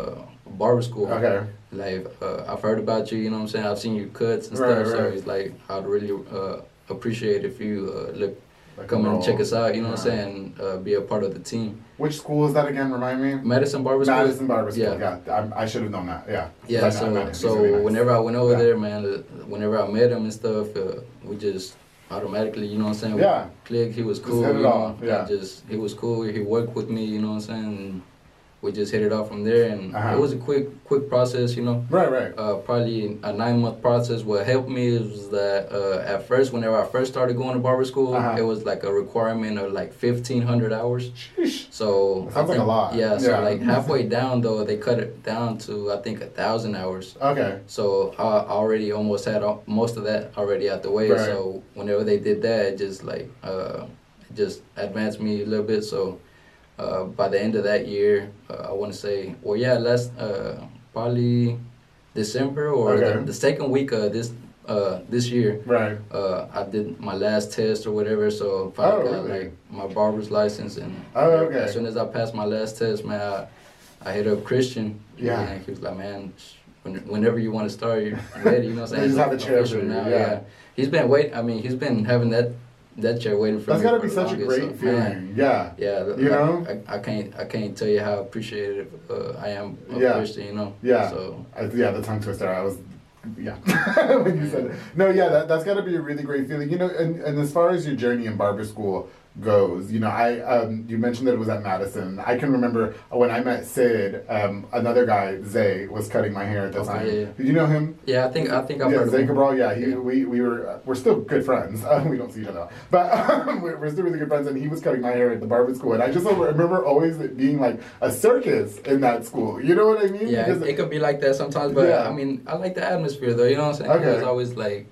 [SPEAKER 2] a barber school.
[SPEAKER 1] Okay.
[SPEAKER 2] Like uh, I've heard about you, you know what I'm saying? I've seen your cuts and
[SPEAKER 1] Right,
[SPEAKER 2] stuff. So he's like, I'd really uh, appreciate if you uh, look come and check us out. You know what I'm saying? Uh, be a part of the team.
[SPEAKER 1] Which school is that again? Remind me.
[SPEAKER 2] Madison Barber School.
[SPEAKER 1] Madison Barber School.
[SPEAKER 2] Yeah.
[SPEAKER 1] Yeah, I, I should have known that. Yeah.
[SPEAKER 2] Yeah. So. So
[SPEAKER 1] nice.
[SPEAKER 2] whenever I went over
[SPEAKER 1] Yeah.
[SPEAKER 2] there, man, uh, whenever I met him and stuff, uh, we just automatically, you know what I'm saying?
[SPEAKER 1] Yeah.
[SPEAKER 2] We clicked. He was
[SPEAKER 1] Just
[SPEAKER 2] cool.
[SPEAKER 1] hit it
[SPEAKER 2] you know?
[SPEAKER 1] off, yeah.
[SPEAKER 2] Just he was cool. He worked with me. You know what I'm saying? We just hit it off from there, and
[SPEAKER 1] Uh-huh.
[SPEAKER 2] it was a quick quick process. You know.
[SPEAKER 1] Right. Right.
[SPEAKER 2] uh, probably a nine month process. What helped me was that uh, at first, whenever I first started going to barber school,
[SPEAKER 1] Uh-huh.
[SPEAKER 2] it was like a requirement of like fifteen hundred hours.
[SPEAKER 1] Sheesh.
[SPEAKER 2] So
[SPEAKER 1] That sounds
[SPEAKER 2] I
[SPEAKER 1] like a lot.
[SPEAKER 2] Yeah, so
[SPEAKER 1] Yeah.
[SPEAKER 2] like halfway down though, they cut it down to I think a thousand hours.
[SPEAKER 1] Okay.
[SPEAKER 2] So I already almost had all, most of that already out the way.
[SPEAKER 1] Right.
[SPEAKER 2] So whenever they did that, it just like uh, just advanced me a little bit. So uh, by the end of that year, uh, I want to say, well, yeah, last uh, probably December or
[SPEAKER 1] Okay.
[SPEAKER 2] the, the second week of this uh, this year.
[SPEAKER 1] Right.
[SPEAKER 2] Uh, I did my last test or whatever, so finally
[SPEAKER 1] Oh,
[SPEAKER 2] got
[SPEAKER 1] really?
[SPEAKER 2] like my barber's license, and
[SPEAKER 1] Oh, okay.
[SPEAKER 2] as soon as I passed my last test, man, I, I hit up Christian.
[SPEAKER 1] Yeah.
[SPEAKER 2] and he was like, man, whenever you want to start, you're ready. You know what I'm saying?
[SPEAKER 1] Just
[SPEAKER 2] It's
[SPEAKER 1] have a chair for you,
[SPEAKER 2] now.
[SPEAKER 1] yeah.
[SPEAKER 2] he's been wait. I mean, he's been having that that chair waiting for
[SPEAKER 1] That's
[SPEAKER 2] me.
[SPEAKER 1] got to be such a great
[SPEAKER 2] so,
[SPEAKER 1] feeling.
[SPEAKER 2] man,
[SPEAKER 1] Yeah.
[SPEAKER 2] yeah,
[SPEAKER 1] You
[SPEAKER 2] like,
[SPEAKER 1] know?
[SPEAKER 2] I, I can't I can't tell you how appreciative uh, I am of
[SPEAKER 1] Yeah.
[SPEAKER 2] Christian. You know,
[SPEAKER 1] Yeah.
[SPEAKER 2] So
[SPEAKER 1] I, yeah, the tongue twister. I was, yeah, when you said it. No, yeah, that, that's got to be a really great feeling. You know, and, and as far as your journey in barber school goes, you know, I um, you mentioned that it was at Madison. I can remember when I met Sid, um, another guy, Zay, was cutting my hair at the
[SPEAKER 2] Okay,
[SPEAKER 1] time.
[SPEAKER 2] yeah, yeah.
[SPEAKER 1] Did you know him?
[SPEAKER 2] yeah, I think I think I've
[SPEAKER 1] yeah,
[SPEAKER 2] heard of
[SPEAKER 1] Zay. Cabral. Yeah, he,
[SPEAKER 2] Yeah.
[SPEAKER 1] we we were uh, we're still good friends. Uh, we don't see each other, but um, we're, we're still really good friends. And he was cutting my hair at the barber school, and I just remember always it being like a circus in that school. You know what I mean?
[SPEAKER 2] Yeah,
[SPEAKER 1] Because-
[SPEAKER 2] it, it could be like that sometimes, but. I mean, I like the atmosphere though. You know what I'm saying?
[SPEAKER 1] Okay.
[SPEAKER 2] It was always like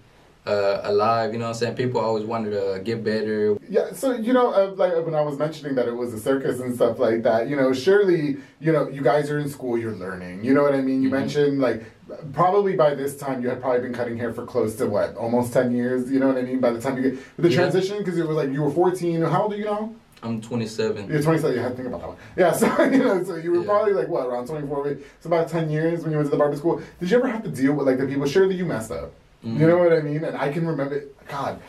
[SPEAKER 2] uh, alive. You know what I'm saying? People always wanted to get better.
[SPEAKER 1] Yeah, so you know, uh, like when I was mentioning that it was a circus and stuff like that, you know, surely, you know, you guys are in school, you're learning. You know what I mean? You
[SPEAKER 2] Mhm.
[SPEAKER 1] mentioned like probably by this time you had probably been cutting hair for close to what, almost ten years. You know what I mean? By the time you get the
[SPEAKER 2] Yeah.
[SPEAKER 1] transition, because it was like you were fourteen. How old are you now?
[SPEAKER 2] I'm 27.
[SPEAKER 1] You're 27. You had to think about that one. Yeah, so you know, so you were
[SPEAKER 2] Yeah.
[SPEAKER 1] probably like what around 24. It's about 10 years when you went to the barber school. Did you ever have to deal with like the people? Surely you messed up.
[SPEAKER 2] Mhm.
[SPEAKER 1] You know what I mean? And I can remember, God,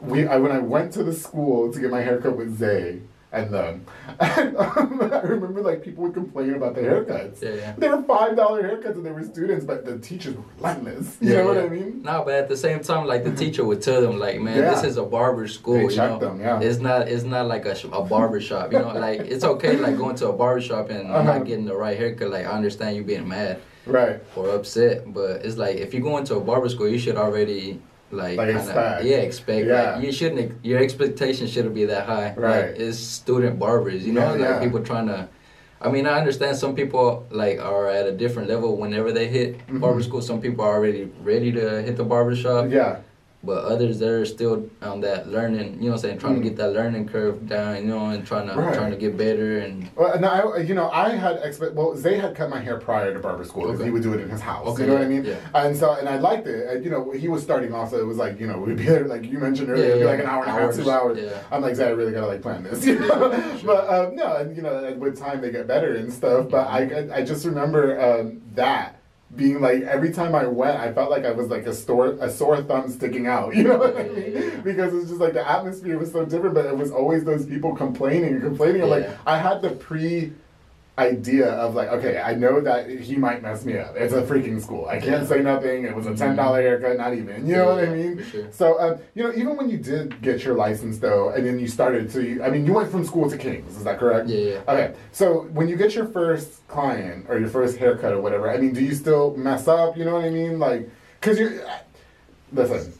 [SPEAKER 1] we I, when I went to the school to get my haircut with Zay and them, and, um, I remember like people would complain about the haircuts.
[SPEAKER 2] Yeah, yeah.
[SPEAKER 1] They were five dollar haircuts and they were students, but the teachers were relentless. You
[SPEAKER 2] Yeah,
[SPEAKER 1] know what. I mean?
[SPEAKER 2] No, but at the same time, like the teacher would tell them, like, man, this is a barber school.
[SPEAKER 1] They
[SPEAKER 2] you know?
[SPEAKER 1] them, yeah.
[SPEAKER 2] It's not, it's not like a, a barber shop. You know, like it's okay, like going to a barber shop and
[SPEAKER 1] Uh-huh.
[SPEAKER 2] not getting the right haircut. Like I understand you being mad
[SPEAKER 1] Right.
[SPEAKER 2] or upset, but it's like if you go into a barber school, you should already like,
[SPEAKER 1] Like
[SPEAKER 2] kinda,
[SPEAKER 1] expect.
[SPEAKER 2] yeah, expect.
[SPEAKER 1] Yeah.
[SPEAKER 2] Like you shouldn't, your expectation shouldn't be that high.
[SPEAKER 1] Right.
[SPEAKER 2] Like, it's student barbers. You know,
[SPEAKER 1] Yeah,
[SPEAKER 2] like
[SPEAKER 1] yeah.
[SPEAKER 2] people trying to. I mean, I understand some people like are at a different level whenever they hit
[SPEAKER 1] Mhm.
[SPEAKER 2] barber school. Some people are already ready to hit the barber shop.
[SPEAKER 1] Yeah.
[SPEAKER 2] But others they're still on that learning. You know, what I'm saying trying
[SPEAKER 1] Mm.
[SPEAKER 2] to get that learning curve down. You know, and trying to
[SPEAKER 1] Right.
[SPEAKER 2] trying to get better and.
[SPEAKER 1] Well, and I, you know, I had expect. Well, Zay had cut my hair prior to barber school because
[SPEAKER 2] Okay.
[SPEAKER 1] he would do it in his house.
[SPEAKER 2] Okay,
[SPEAKER 1] you know what I mean?
[SPEAKER 2] yeah.
[SPEAKER 1] And so, and I liked it. And, you know, he was starting off, so it was like, you know, we'd be there, like you mentioned earlier,
[SPEAKER 2] Yeah,
[SPEAKER 1] it'd be like an hour and a half, two hours.
[SPEAKER 2] yeah.
[SPEAKER 1] I'm like, Zay, I really gotta like plan this. You know? But um, no, and you know, with time they get better and stuff. But I, I just remember um, that. Being like every time I went, I felt like I was like a store a sore thumb sticking out. You know what I mean?
[SPEAKER 2] yeah, yeah.
[SPEAKER 1] Because it's just like the atmosphere was so different, but it was always those people complaining and complaining. I'm like, I had the pre idea of like, okay, I know that he might mess me up. It's a freaking school. I can't
[SPEAKER 2] Yeah.
[SPEAKER 1] say nothing. It was a ten dollar haircut, not even. You know what I mean?
[SPEAKER 2] sure.
[SPEAKER 1] So, um, you know, even when you did get your license though, and then you started to, you, I mean, you went from school to Kings. Is that correct?
[SPEAKER 2] Yeah, yeah.
[SPEAKER 1] Okay, so when you get your first client or your first haircut or whatever, I mean, do you still mess up? You know what I mean? Like, cause you're, listen,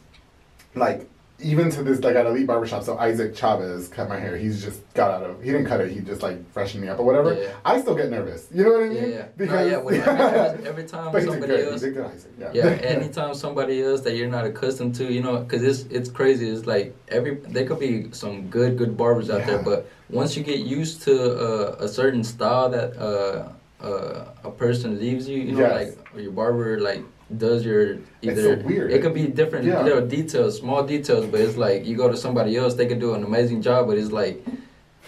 [SPEAKER 1] like even to this, like at Elite Barbershop, so Isaac Chavez cut my hair. He's just got out of, he didn't cut it. He just like freshened me up or whatever.
[SPEAKER 2] Yeah, yeah.
[SPEAKER 1] I still get nervous. You know what I mean?
[SPEAKER 2] yeah.
[SPEAKER 1] Because
[SPEAKER 2] no, yeah, every, every time somebody else,
[SPEAKER 1] He did good, Isaac. Yeah.
[SPEAKER 2] yeah, anytime somebody else that you're not accustomed to, you know, because it's it's crazy. It's like every there could be some good good barbers out
[SPEAKER 1] Yeah.
[SPEAKER 2] there, but once you get used to uh, a certain style that uh, uh, a person leaves you, you know,
[SPEAKER 1] Yes.
[SPEAKER 2] like your barber like does your
[SPEAKER 1] It's
[SPEAKER 2] either
[SPEAKER 1] so weird.
[SPEAKER 2] it could be different
[SPEAKER 1] Yeah.
[SPEAKER 2] little details, small details, but it's like you go to somebody else, they could do an amazing job, but it's like.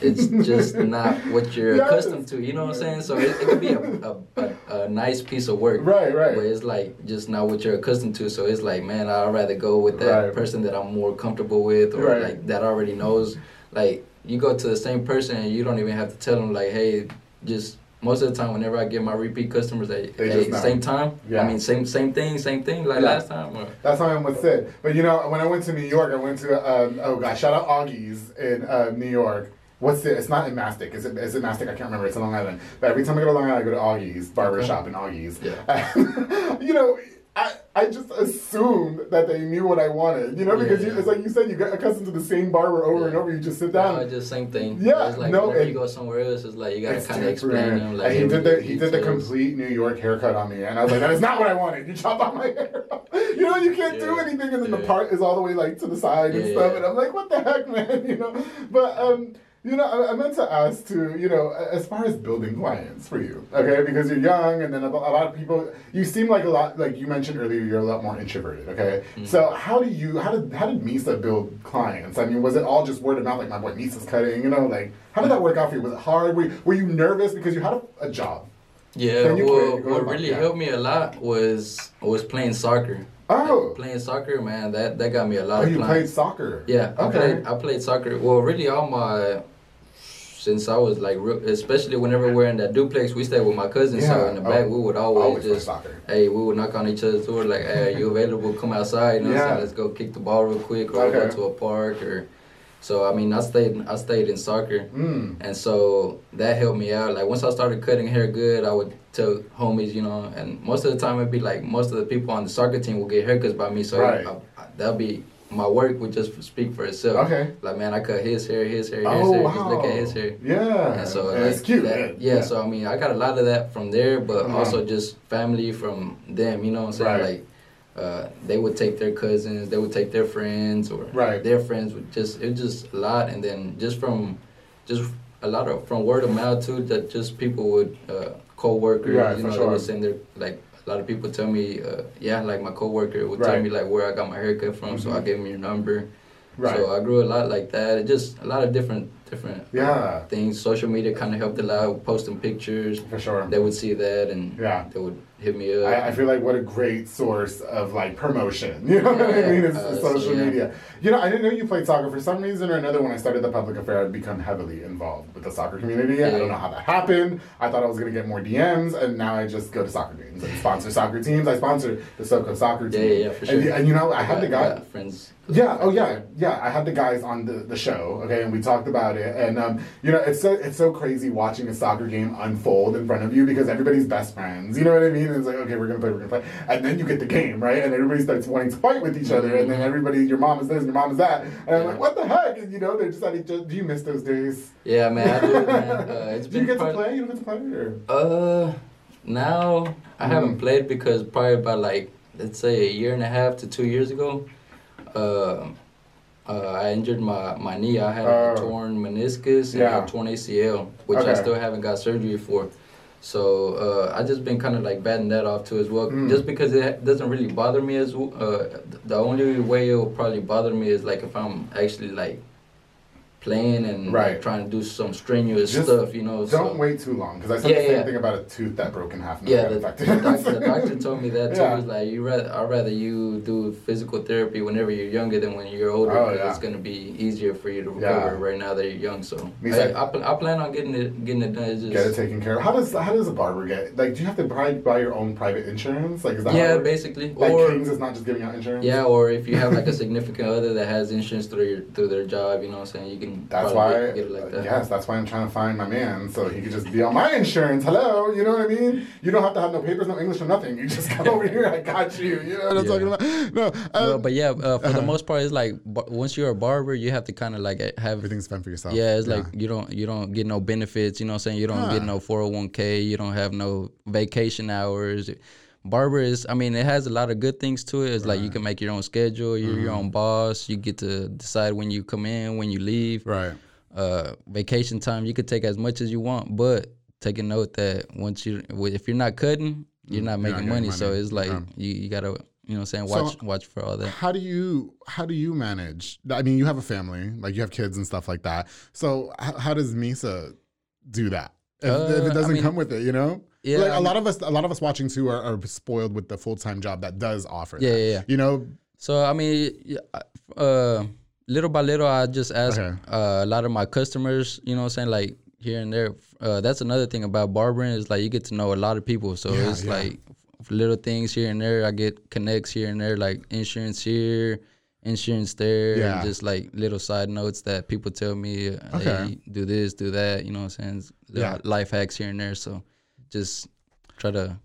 [SPEAKER 2] It's just not what you're
[SPEAKER 1] Yes.
[SPEAKER 2] accustomed to, you know what I'm saying? So it, it could be a, a, a, a nice piece of work,
[SPEAKER 1] Right, right.
[SPEAKER 2] but it's like just not what you're accustomed to. So it's like, man, I'd rather go with that
[SPEAKER 1] Right.
[SPEAKER 2] person that I'm more comfortable with, or
[SPEAKER 1] Right.
[SPEAKER 2] like that already knows. Like you go to the same person and you don't even have to tell them like, hey, just most of the time, whenever I get my repeat customers, they,
[SPEAKER 1] They
[SPEAKER 2] hey,
[SPEAKER 1] just know.
[SPEAKER 2] same time.
[SPEAKER 1] Yeah.
[SPEAKER 2] I mean, same same thing, same thing like
[SPEAKER 1] Yeah.
[SPEAKER 2] last time. Or,
[SPEAKER 1] That's how I'm with Sid. But you know, when I went to New York, I went to um, oh gosh, shout out Augie's in uh, New York. What's it? It's not in Mastic. Is it? Is it Mastic? I can't remember. It's in Long Island. But every time I go to Long Island, I go to Augie's barber
[SPEAKER 2] Okay.
[SPEAKER 1] shop in Augie's.
[SPEAKER 2] Yeah.
[SPEAKER 1] you know, I I just assumed that they knew what I wanted. You know,
[SPEAKER 2] Yeah,
[SPEAKER 1] because you, it's like you said, you get accustomed to the same barber over
[SPEAKER 2] Yeah.
[SPEAKER 1] and over. You just sit
[SPEAKER 2] no,
[SPEAKER 1] down.
[SPEAKER 2] it's just same thing.
[SPEAKER 1] Yeah,
[SPEAKER 2] it's like
[SPEAKER 1] no,
[SPEAKER 2] whenever
[SPEAKER 1] it-
[SPEAKER 2] you go somewhere else, it's like you gotta kind of explain them. Like
[SPEAKER 1] and he did the he did the complete New York haircut on me, and I was like, "That is not what I wanted. You chopped off my hair. you know, you can't do anything, and then the part is all the way like to the side and stuff."
[SPEAKER 2] yeah.
[SPEAKER 1] And I'm like, "What the heck, man?" You know. But um, you know, I, I meant to ask too. You know, as far as building clients for you, okay, because you're young, and then a, lot of people. You seem like a lot, like you mentioned earlier, you're a lot more introverted. Okay,
[SPEAKER 2] Mm.
[SPEAKER 1] so how do you how did how did Misa build clients? I mean, was it all just word of mouth, like my boy Misa's cutting? You know, like how did that work out for you? Was it hard? Were you, were you nervous because you had a, a job?
[SPEAKER 2] Yeah, well, what really helped me a lot was was playing soccer.
[SPEAKER 1] Oh,
[SPEAKER 2] Playing soccer, man, that that got me a lot
[SPEAKER 1] oh
[SPEAKER 2] of
[SPEAKER 1] you
[SPEAKER 2] clients.
[SPEAKER 1] played soccer.
[SPEAKER 2] Yeah, I
[SPEAKER 1] Okay.
[SPEAKER 2] played I played soccer. Well, really all my since I was like, real, especially whenever we're in that duplex, we stayed with my cousins. So in the back,
[SPEAKER 1] oh,
[SPEAKER 2] we would always,
[SPEAKER 1] always
[SPEAKER 2] just, hey, we would knock on each other's door like, hey, are you available? Come outside. You know,
[SPEAKER 1] Yeah.
[SPEAKER 2] so let's go kick the ball real quick, or
[SPEAKER 1] Okay.
[SPEAKER 2] go to a park, or. So I mean, I stayed I stayed in soccer.
[SPEAKER 1] Mm.
[SPEAKER 2] And so that helped me out. Like once I started cutting hair good, I would tell homies, you know, and most of the time it'd be like most of the people on the soccer team will get haircuts by me. So
[SPEAKER 1] Right.
[SPEAKER 2] I, I, that'll be my work would just speak for itself.
[SPEAKER 1] Okay.
[SPEAKER 2] Like man, I cut his hair, his hair, his
[SPEAKER 1] Oh
[SPEAKER 2] hair.
[SPEAKER 1] wow.
[SPEAKER 2] Just look at his hair.
[SPEAKER 1] Yeah.
[SPEAKER 2] And so
[SPEAKER 1] And
[SPEAKER 2] like,
[SPEAKER 1] it's cute.
[SPEAKER 2] that-
[SPEAKER 1] yeah.
[SPEAKER 2] yeah, So I mean, I got a lot of that from there, but
[SPEAKER 1] Uh-huh.
[SPEAKER 2] also just family from them. You know what I'm saying?
[SPEAKER 1] Right.
[SPEAKER 2] Like. Uh, they would take their cousins, they would take their friends, or
[SPEAKER 1] Right.
[SPEAKER 2] their friends would just it was just a lot, and then just from just a lot of from word of mouth too that just people would uh, co-workers
[SPEAKER 1] Right,
[SPEAKER 2] you know
[SPEAKER 1] sure.
[SPEAKER 2] they would send their like a lot of people tell me uh, yeah like my co-worker would
[SPEAKER 1] Right.
[SPEAKER 2] tell me like where I got my haircut from so I
[SPEAKER 1] Mhm.
[SPEAKER 2] gave him your number
[SPEAKER 1] Right.
[SPEAKER 2] so I grew a lot like that it just a lot of different different
[SPEAKER 1] Yeah.
[SPEAKER 2] things social media kind of helped a lot posting pictures
[SPEAKER 1] For sure.
[SPEAKER 2] they would see that and
[SPEAKER 1] Yeah.
[SPEAKER 2] they would hit me up
[SPEAKER 1] I, I feel like what a great source of like promotion. You know what I mean? It's
[SPEAKER 2] Uh,
[SPEAKER 1] social
[SPEAKER 2] yeah.
[SPEAKER 1] media. You know, I didn't know you played soccer. For some reason or another, when I started the public affair, I'd become heavily involved with the soccer community. I don't know how that happened. I thought I was going to get more DMs, and now I just go to soccer games and sponsor soccer teams. I sponsor the SoCo soccer team.
[SPEAKER 2] yeah, yeah, for
[SPEAKER 1] And,
[SPEAKER 2] sure.
[SPEAKER 1] and you know, I had the guy.
[SPEAKER 2] friends
[SPEAKER 1] Yeah. Oh, yeah. Yeah. I had the guys on the, the show. Okay, and we talked about it. And um, you know, it's so it's so crazy watching a soccer game unfold in front of you because everybody's best friends. You know what I mean? And it's like, okay, we're gonna play, we're gonna play, and then you get the game right, and everybody starts wanting to fight with each other, and then everybody, your mom is this, your mom is that, and I'm like, what the heck? And you know, they're just at each other. Do you miss those days?
[SPEAKER 2] yeah man I do man uh, it's
[SPEAKER 1] do you get to play? You don't get to play, or
[SPEAKER 2] Uh, now I
[SPEAKER 1] Mm.
[SPEAKER 2] haven't played because probably about like let's say a year and a half to two years ago, uh, uh, I injured my, my knee. I had
[SPEAKER 1] Oh.
[SPEAKER 2] a torn meniscus and
[SPEAKER 1] Yeah.
[SPEAKER 2] a torn ACL, which I still haven't got surgery for. So uh, I just been kind of like batting that off too as well,
[SPEAKER 1] Mm.
[SPEAKER 2] just because it doesn't really bother me as uh, the only way it will probably bother me is like if I'm actually like playing and
[SPEAKER 1] Right.
[SPEAKER 2] like, trying to do some strenuous
[SPEAKER 1] Just
[SPEAKER 2] stuff, you know.
[SPEAKER 1] Don't
[SPEAKER 2] so.
[SPEAKER 1] wait too long because I said
[SPEAKER 2] Yeah,
[SPEAKER 1] the same
[SPEAKER 2] yeah.
[SPEAKER 1] thing about a tooth that broke in half.
[SPEAKER 2] Yeah, the, doctor, the doctor told me that too.
[SPEAKER 1] Yeah.
[SPEAKER 2] He's like, you rather I'd rather you do physical therapy whenever you're younger than when you're older,
[SPEAKER 1] Oh,
[SPEAKER 2] because
[SPEAKER 1] yeah.
[SPEAKER 2] it's gonna be easier for you to recover right now that you're young. So I,
[SPEAKER 1] like-
[SPEAKER 2] I, I plan on getting it getting it done. Just
[SPEAKER 1] Get it taken care of. How does how does a barber get like? Do you have to buy, buy your own private insurance? Like is that
[SPEAKER 2] yeah, basically.
[SPEAKER 1] Like
[SPEAKER 2] or
[SPEAKER 1] Kings is not just giving out insurance.
[SPEAKER 2] yeah, or if you have like a significant other that has insurance through your through their job, you know what I'm saying? You can
[SPEAKER 1] That's why.
[SPEAKER 2] like that.
[SPEAKER 1] Yes, that's why I'm trying to find my man so he could just be on my insurance. Hello, you know what I mean? You don't have to have no papers, no English, or nothing. You just come over here. I got you. You know what I'm
[SPEAKER 2] Yeah.
[SPEAKER 1] talking about? No, uh,
[SPEAKER 2] No, but yeah, uh, for the most part, it's like once you're a barber, you have to kind of like uh, have
[SPEAKER 1] everything's fun for yourself.
[SPEAKER 2] Yeah, it's like you don't you don't get no benefits. You know what I'm saying? You don't get no 401k. You don't have no vacation hours. Barber is, I mean, it has a lot of good things to it. It's like you can make your own schedule. You're your
[SPEAKER 1] Mm-hmm.
[SPEAKER 2] own boss. You get to decide when you come in, when you leave.
[SPEAKER 1] right.
[SPEAKER 2] Uh, vacation time, you could take as much as you want, but take a note that once you, if you're not cutting, you're not
[SPEAKER 1] Mm, not
[SPEAKER 2] making
[SPEAKER 1] getting
[SPEAKER 2] money. So it's like
[SPEAKER 1] Yeah.
[SPEAKER 2] you, you gotta, you know, what I'm saying,
[SPEAKER 1] So-
[SPEAKER 2] watch watch for all that.
[SPEAKER 1] How do you how do you manage? I mean, you have a family, like you have kids and stuff like that. So how, how does Misa do that if, if
[SPEAKER 2] Uh,
[SPEAKER 1] it doesn't
[SPEAKER 2] mean,
[SPEAKER 1] come with it? You know,
[SPEAKER 2] yeah,
[SPEAKER 1] Like a lot of us, a lot of us watching too are, are spoiled with the full time job that does offer.
[SPEAKER 2] Yeah,
[SPEAKER 1] that.
[SPEAKER 2] yeah, yeah.
[SPEAKER 1] You know,
[SPEAKER 2] So I mean, uh, little by little, I just ask
[SPEAKER 1] Okay.
[SPEAKER 2] uh, a lot of my customers. You know, what I'm saying like here and there. Uh, that's another thing about barbering is like you get to know a lot of people. So
[SPEAKER 1] Yeah,
[SPEAKER 2] it's
[SPEAKER 1] yeah.
[SPEAKER 2] like little things here and there. I get connects here and there, like insurance here, insurance there,
[SPEAKER 1] Yeah.
[SPEAKER 2] and just like little side notes that people tell me. uh,
[SPEAKER 1] Okay.
[SPEAKER 2] Hey, do this, do that. You know what I'm saying?
[SPEAKER 1] Yeah.
[SPEAKER 2] Life hacks here and there. So just try to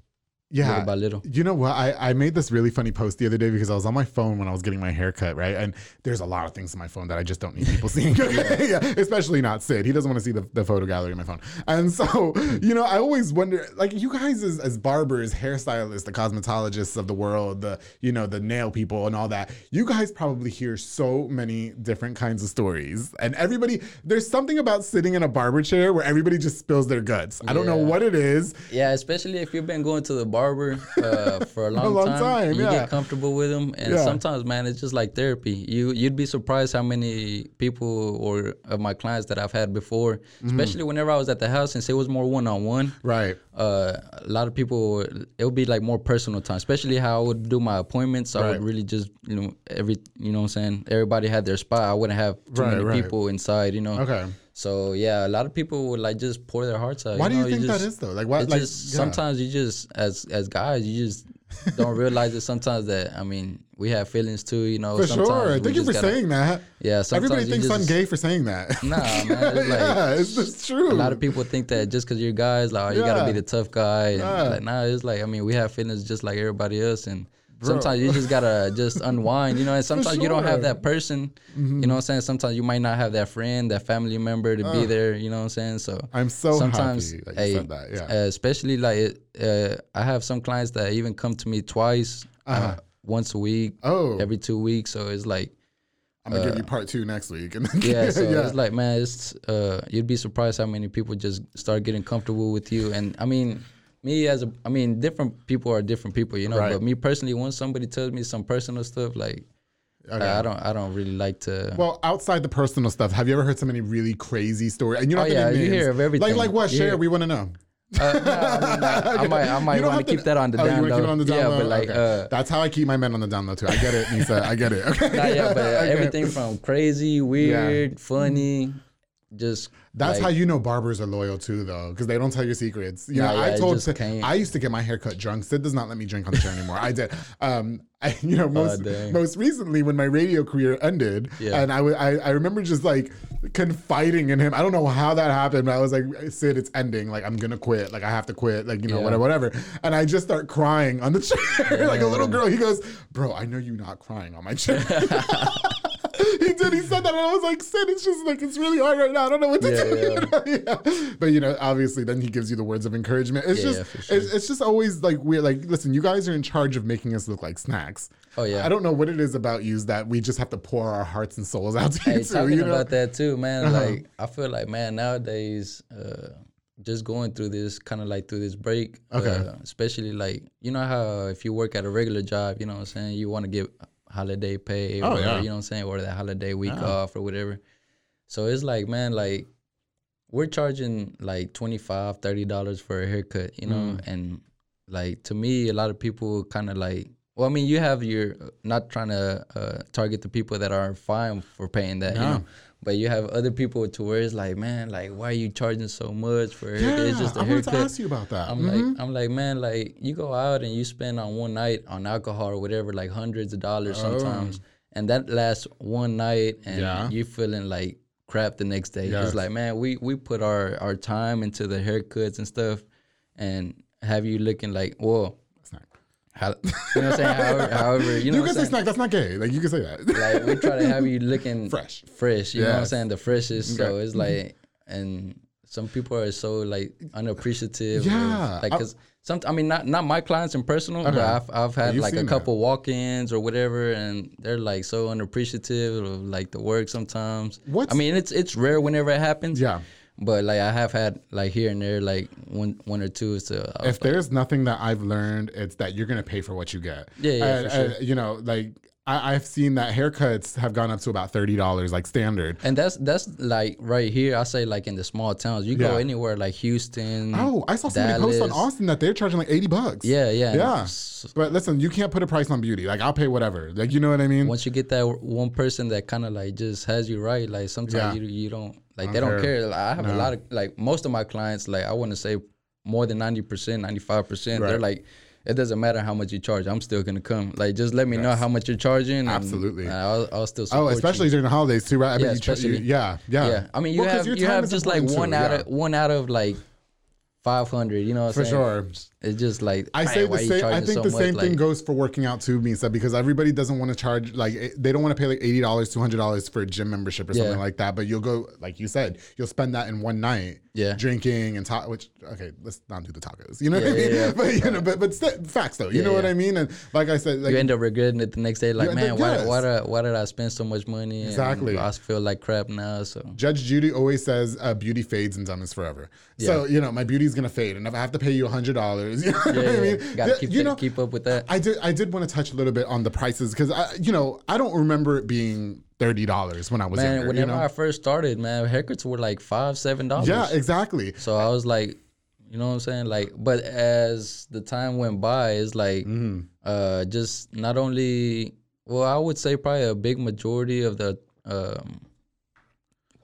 [SPEAKER 1] yeah.
[SPEAKER 2] little by little.
[SPEAKER 1] You know what? I, I made this really funny post the other day because I was on my phone when I was getting my hair cut, right? And there's a lot of things in my phone that I just don't need people seeing. yeah. Especially not Sid. He doesn't want to see the, the photo gallery in my phone. And so, you know, I always wonder, like you guys as, as barbers, hairstylists, the cosmetologists of the world, the, you know, the nail people and all that, you guys probably hear so many different kinds of stories. And everybody, there's something about sitting in a barber chair where everybody just spills their guts. I don't know what it is.
[SPEAKER 2] Yeah, especially if you've been going to the barber uh, for a long,
[SPEAKER 1] long
[SPEAKER 2] time,
[SPEAKER 1] time,
[SPEAKER 2] you
[SPEAKER 1] yeah.
[SPEAKER 2] get comfortable with them, and
[SPEAKER 1] Yeah.
[SPEAKER 2] sometimes, man, it's just like therapy. You you'd be surprised how many people or of my clients that I've had before,
[SPEAKER 1] Mm-hmm.
[SPEAKER 2] especially whenever I was at the house, since it was more one on one.
[SPEAKER 1] Right.
[SPEAKER 2] Uh, a lot of people, it would be like more personal time, especially how I would do my appointments. I would really just, you know, every, you know what I'm saying? Everybody had their spot. I wouldn't have too
[SPEAKER 1] Right,
[SPEAKER 2] many
[SPEAKER 1] right.
[SPEAKER 2] people inside, you know?
[SPEAKER 1] Okay.
[SPEAKER 2] So, yeah, a lot of people would like just pour their hearts out.
[SPEAKER 1] Why do you
[SPEAKER 2] know?
[SPEAKER 1] think
[SPEAKER 2] just,
[SPEAKER 1] that is though? Like
[SPEAKER 2] it's
[SPEAKER 1] Like
[SPEAKER 2] just
[SPEAKER 1] yeah.
[SPEAKER 2] sometimes you just as as guys you just don't realize it sometimes that I mean we have feelings too you know
[SPEAKER 1] for
[SPEAKER 2] sometimes
[SPEAKER 1] sure. Thank you
[SPEAKER 2] just
[SPEAKER 1] for
[SPEAKER 2] gotta-
[SPEAKER 1] saying that.
[SPEAKER 2] yeah sometimes
[SPEAKER 1] Everybody
[SPEAKER 2] you
[SPEAKER 1] thinks I'm gay for saying that.
[SPEAKER 2] Nah, man, it's like-
[SPEAKER 1] yeah, it's just true.
[SPEAKER 2] a lot of people think that just because you're guys like oh, you gotta be the tough guy and
[SPEAKER 1] Yeah.
[SPEAKER 2] like nah it's like I mean we have feelings just like everybody else and sometimes you just gotta just unwind you know and sometimes you don't have that person
[SPEAKER 1] Mm-hmm.
[SPEAKER 2] you know what I'm saying sometimes you might not have that friend that family member to be there you know what I'm saying so
[SPEAKER 1] I'm so
[SPEAKER 2] sometimes
[SPEAKER 1] happy that you said that. Yeah.
[SPEAKER 2] uh, especially like it, uh, I have some clients that even come to me twice, uh once a week,
[SPEAKER 1] Uh-huh. oh,
[SPEAKER 2] every two weeks. So it's like,
[SPEAKER 1] I'm gonna give you part two next week. And then,
[SPEAKER 2] yeah, so
[SPEAKER 1] yeah.
[SPEAKER 2] it's like, man, it's uh, you'd be surprised how many people just start getting comfortable with you. And I mean, me as a, I mean, different people are different people, you know.
[SPEAKER 1] Right.
[SPEAKER 2] But me personally, once somebody tells me some personal stuff, like
[SPEAKER 1] Okay.
[SPEAKER 2] I don't, I don't really like to.
[SPEAKER 1] Well, outside the personal stuff, have you ever heard so many really crazy stories? And you don't
[SPEAKER 2] Oh,
[SPEAKER 1] have
[SPEAKER 2] yeah, you hear of everything.
[SPEAKER 1] Like, like what?
[SPEAKER 2] You
[SPEAKER 1] Share.
[SPEAKER 2] hear-
[SPEAKER 1] We want to know.
[SPEAKER 2] uh, no, I, mean, I, I might, I might want to keep that on the
[SPEAKER 1] oh,
[SPEAKER 2] down low.
[SPEAKER 1] on the down
[SPEAKER 2] yeah,
[SPEAKER 1] low?
[SPEAKER 2] but like,
[SPEAKER 1] Okay.
[SPEAKER 2] uh,
[SPEAKER 1] that's how I keep my men on the down low too. I get it, Misa. I get it. Okay.
[SPEAKER 2] Nah, yeah, but
[SPEAKER 1] Okay.
[SPEAKER 2] everything from crazy, weird, funny, just
[SPEAKER 1] That's
[SPEAKER 2] like,
[SPEAKER 1] how you know barbers are loyal too, though, because they don't tell your secrets. You know,
[SPEAKER 2] yeah,
[SPEAKER 1] I told Sid. I used to get my hair cut drunk. Sid does not let me drink on the chair anymore. I did. Um, I, you know, most most recently when my radio career ended,
[SPEAKER 2] Yeah.
[SPEAKER 1] and I, wa- I I remember just like confiding in him. I don't know how that happened, but I was like, Sid, it's ending. Like I'm gonna quit. Like I have to quit. Like you know,
[SPEAKER 2] Yeah.
[SPEAKER 1] whatever, whatever. And I just start crying on the chair like a little girl. He goes, Bro, I know you're not crying on my chair. He then he said that, and I was like, Sid, it's just like it's really hard right now. I don't know what to
[SPEAKER 2] Yeah,
[SPEAKER 1] do.
[SPEAKER 2] yeah.
[SPEAKER 1] You know? yeah. But you know, obviously, then he gives you the words of encouragement. It's just,
[SPEAKER 2] sure.
[SPEAKER 1] it's, it's just always like we're like, listen, you guys are in charge of making us look like snacks.
[SPEAKER 2] Oh, yeah.
[SPEAKER 1] I don't know what it is about you that we just have to pour our hearts and souls out to
[SPEAKER 2] Hey,
[SPEAKER 1] you. Too,
[SPEAKER 2] talking
[SPEAKER 1] you know?
[SPEAKER 2] about that too, man.
[SPEAKER 1] Uh-huh.
[SPEAKER 2] Like I feel like man nowadays, uh, just going through this kind of like through this break.
[SPEAKER 1] Okay.
[SPEAKER 2] Uh, especially like you know how if you work at a regular job, you know what I'm saying, you want to get holiday pay,
[SPEAKER 1] Oh,
[SPEAKER 2] or,
[SPEAKER 1] yeah.
[SPEAKER 2] you know what I'm saying, or that holiday week
[SPEAKER 1] Yeah.
[SPEAKER 2] off or whatever. So it's like man, like we're charging like 25 30 dollars for a haircut, you know,
[SPEAKER 1] Mm.
[SPEAKER 2] and like to me, a lot of people kind of like. Well, I mean, you have your not trying to uh, target the people that are fine for paying that, you know. But you have other people to where it's like, man, like why are you charging so much for a haircut?
[SPEAKER 1] yeah,
[SPEAKER 2] It's just a
[SPEAKER 1] I wanted
[SPEAKER 2] haircut.
[SPEAKER 1] to ask you about that.
[SPEAKER 2] I'm
[SPEAKER 1] Mhm.
[SPEAKER 2] like, I'm like, man, like you go out and you spend on one night on alcohol or whatever, like hundreds of dollars sometimes, and that lasts one night, and
[SPEAKER 1] Oh. Yeah.
[SPEAKER 2] you feeling like crap the next day.
[SPEAKER 1] Yes.
[SPEAKER 2] It's like, man, we we put our our time into the haircuts and stuff, and have you looking like, whoa. How, you know what I'm saying? However, however you know
[SPEAKER 1] You can
[SPEAKER 2] I'm
[SPEAKER 1] say snack. That's not gay. Like you can say that.
[SPEAKER 2] like we try to have you looking
[SPEAKER 1] Fresh.
[SPEAKER 2] fresh. You know what I'm saying? The freshest. So it's mm-hmm. like, and some people are so like unappreciative. of,
[SPEAKER 1] Yeah.
[SPEAKER 2] like because some. I mean, not not my clients in personal, but I've I've had
[SPEAKER 1] you've
[SPEAKER 2] like a
[SPEAKER 1] seen that.
[SPEAKER 2] couple walk-ins or whatever, and they're like so unappreciative of like the work sometimes.
[SPEAKER 1] What's-
[SPEAKER 2] I mean, it's it's rare whenever it happens.
[SPEAKER 1] Yeah.
[SPEAKER 2] But like I have had like here and there like one one or two. So was
[SPEAKER 1] if
[SPEAKER 2] like,
[SPEAKER 1] there's nothing that I've learned, it's that you're gonna pay for what you get.
[SPEAKER 2] Yeah, yeah, sure.
[SPEAKER 1] uh, you know, like I, I've seen that haircuts have gone up to about thirty dollars, like standard.
[SPEAKER 2] and that's that's like right here. I say like in the small towns. You go anywhere like Houston.
[SPEAKER 1] Oh, I saw somebody post on Austin that they're charging like eighty bucks.
[SPEAKER 2] Yeah, yeah.
[SPEAKER 1] yeah. But listen, you can't put a price on beauty. Like I'll pay whatever. Like you know what I mean?
[SPEAKER 2] once you get that one person that kind of like just has you right, like sometimes
[SPEAKER 1] Yeah.
[SPEAKER 2] you you don't like they don't
[SPEAKER 1] care.
[SPEAKER 2] care. Like, I have a lot of like most of my clients, like I want to say more than ninety percent, ninety five percent. They're like, it doesn't matter how much you charge, I'm still gonna come. Like just let me know how much you're charging. and-
[SPEAKER 1] Absolutely.
[SPEAKER 2] and I'll, I'll still
[SPEAKER 1] oh, especially
[SPEAKER 2] you.
[SPEAKER 1] during the holidays too, right? I
[SPEAKER 2] Yeah,
[SPEAKER 1] you try- you-
[SPEAKER 2] especially-
[SPEAKER 1] yeah, yeah,
[SPEAKER 2] Yeah, I mean you
[SPEAKER 1] Well,
[SPEAKER 2] have you have just like one
[SPEAKER 1] too,
[SPEAKER 2] out
[SPEAKER 1] yeah.
[SPEAKER 2] of one out of like five hundred. You know what I'm
[SPEAKER 1] For
[SPEAKER 2] saying?
[SPEAKER 1] sure.
[SPEAKER 2] It's just like
[SPEAKER 1] I say the same. I think
[SPEAKER 2] so
[SPEAKER 1] the
[SPEAKER 2] much?
[SPEAKER 1] same thing
[SPEAKER 2] Like,
[SPEAKER 1] goes for working out too, Misa, because everybody doesn't want to charge like eh, they don't want to pay like eighty dollars, two hundred dollars for a gym membership or something like that. But you'll go, like you said, you'll spend that in one night,
[SPEAKER 2] Yeah.
[SPEAKER 1] drinking and talk. Which okay, let's not do the tacos. You know what I mean?
[SPEAKER 2] yeah, yeah.
[SPEAKER 1] But you know, but but st- facts though. You
[SPEAKER 2] Yeah,
[SPEAKER 1] know what. I mean? And like I said, like
[SPEAKER 2] you end up regretting it the next day. Like, man,
[SPEAKER 1] up-
[SPEAKER 2] why,
[SPEAKER 1] yes.
[SPEAKER 2] why, did I, why did I spend so much money? and
[SPEAKER 1] Exactly.
[SPEAKER 2] I feel like crap now. So
[SPEAKER 1] Judge Judy always says uh, beauty fades and dumb is forever. So you know my beauty's gonna fade, and if I have to pay you a hundred dollars, you know what
[SPEAKER 2] yeah,
[SPEAKER 1] I
[SPEAKER 2] yeah,
[SPEAKER 1] mean?
[SPEAKER 2] gotta keep
[SPEAKER 1] you know,
[SPEAKER 2] keep up with that.
[SPEAKER 1] I did. I did want to touch a little bit on the prices because I, you know, I don't remember it being thirty dollars when I was
[SPEAKER 2] man,
[SPEAKER 1] younger.
[SPEAKER 2] whenever
[SPEAKER 1] you know?
[SPEAKER 2] I first started, man, haircuts were like five, seven dollars.
[SPEAKER 1] yeah, exactly.
[SPEAKER 2] So I was like, you know what I'm saying? Like, but as the time went by, it's like,
[SPEAKER 1] Mm-hmm.
[SPEAKER 2] uh, just not only, well, I would say probably a big majority of the, um,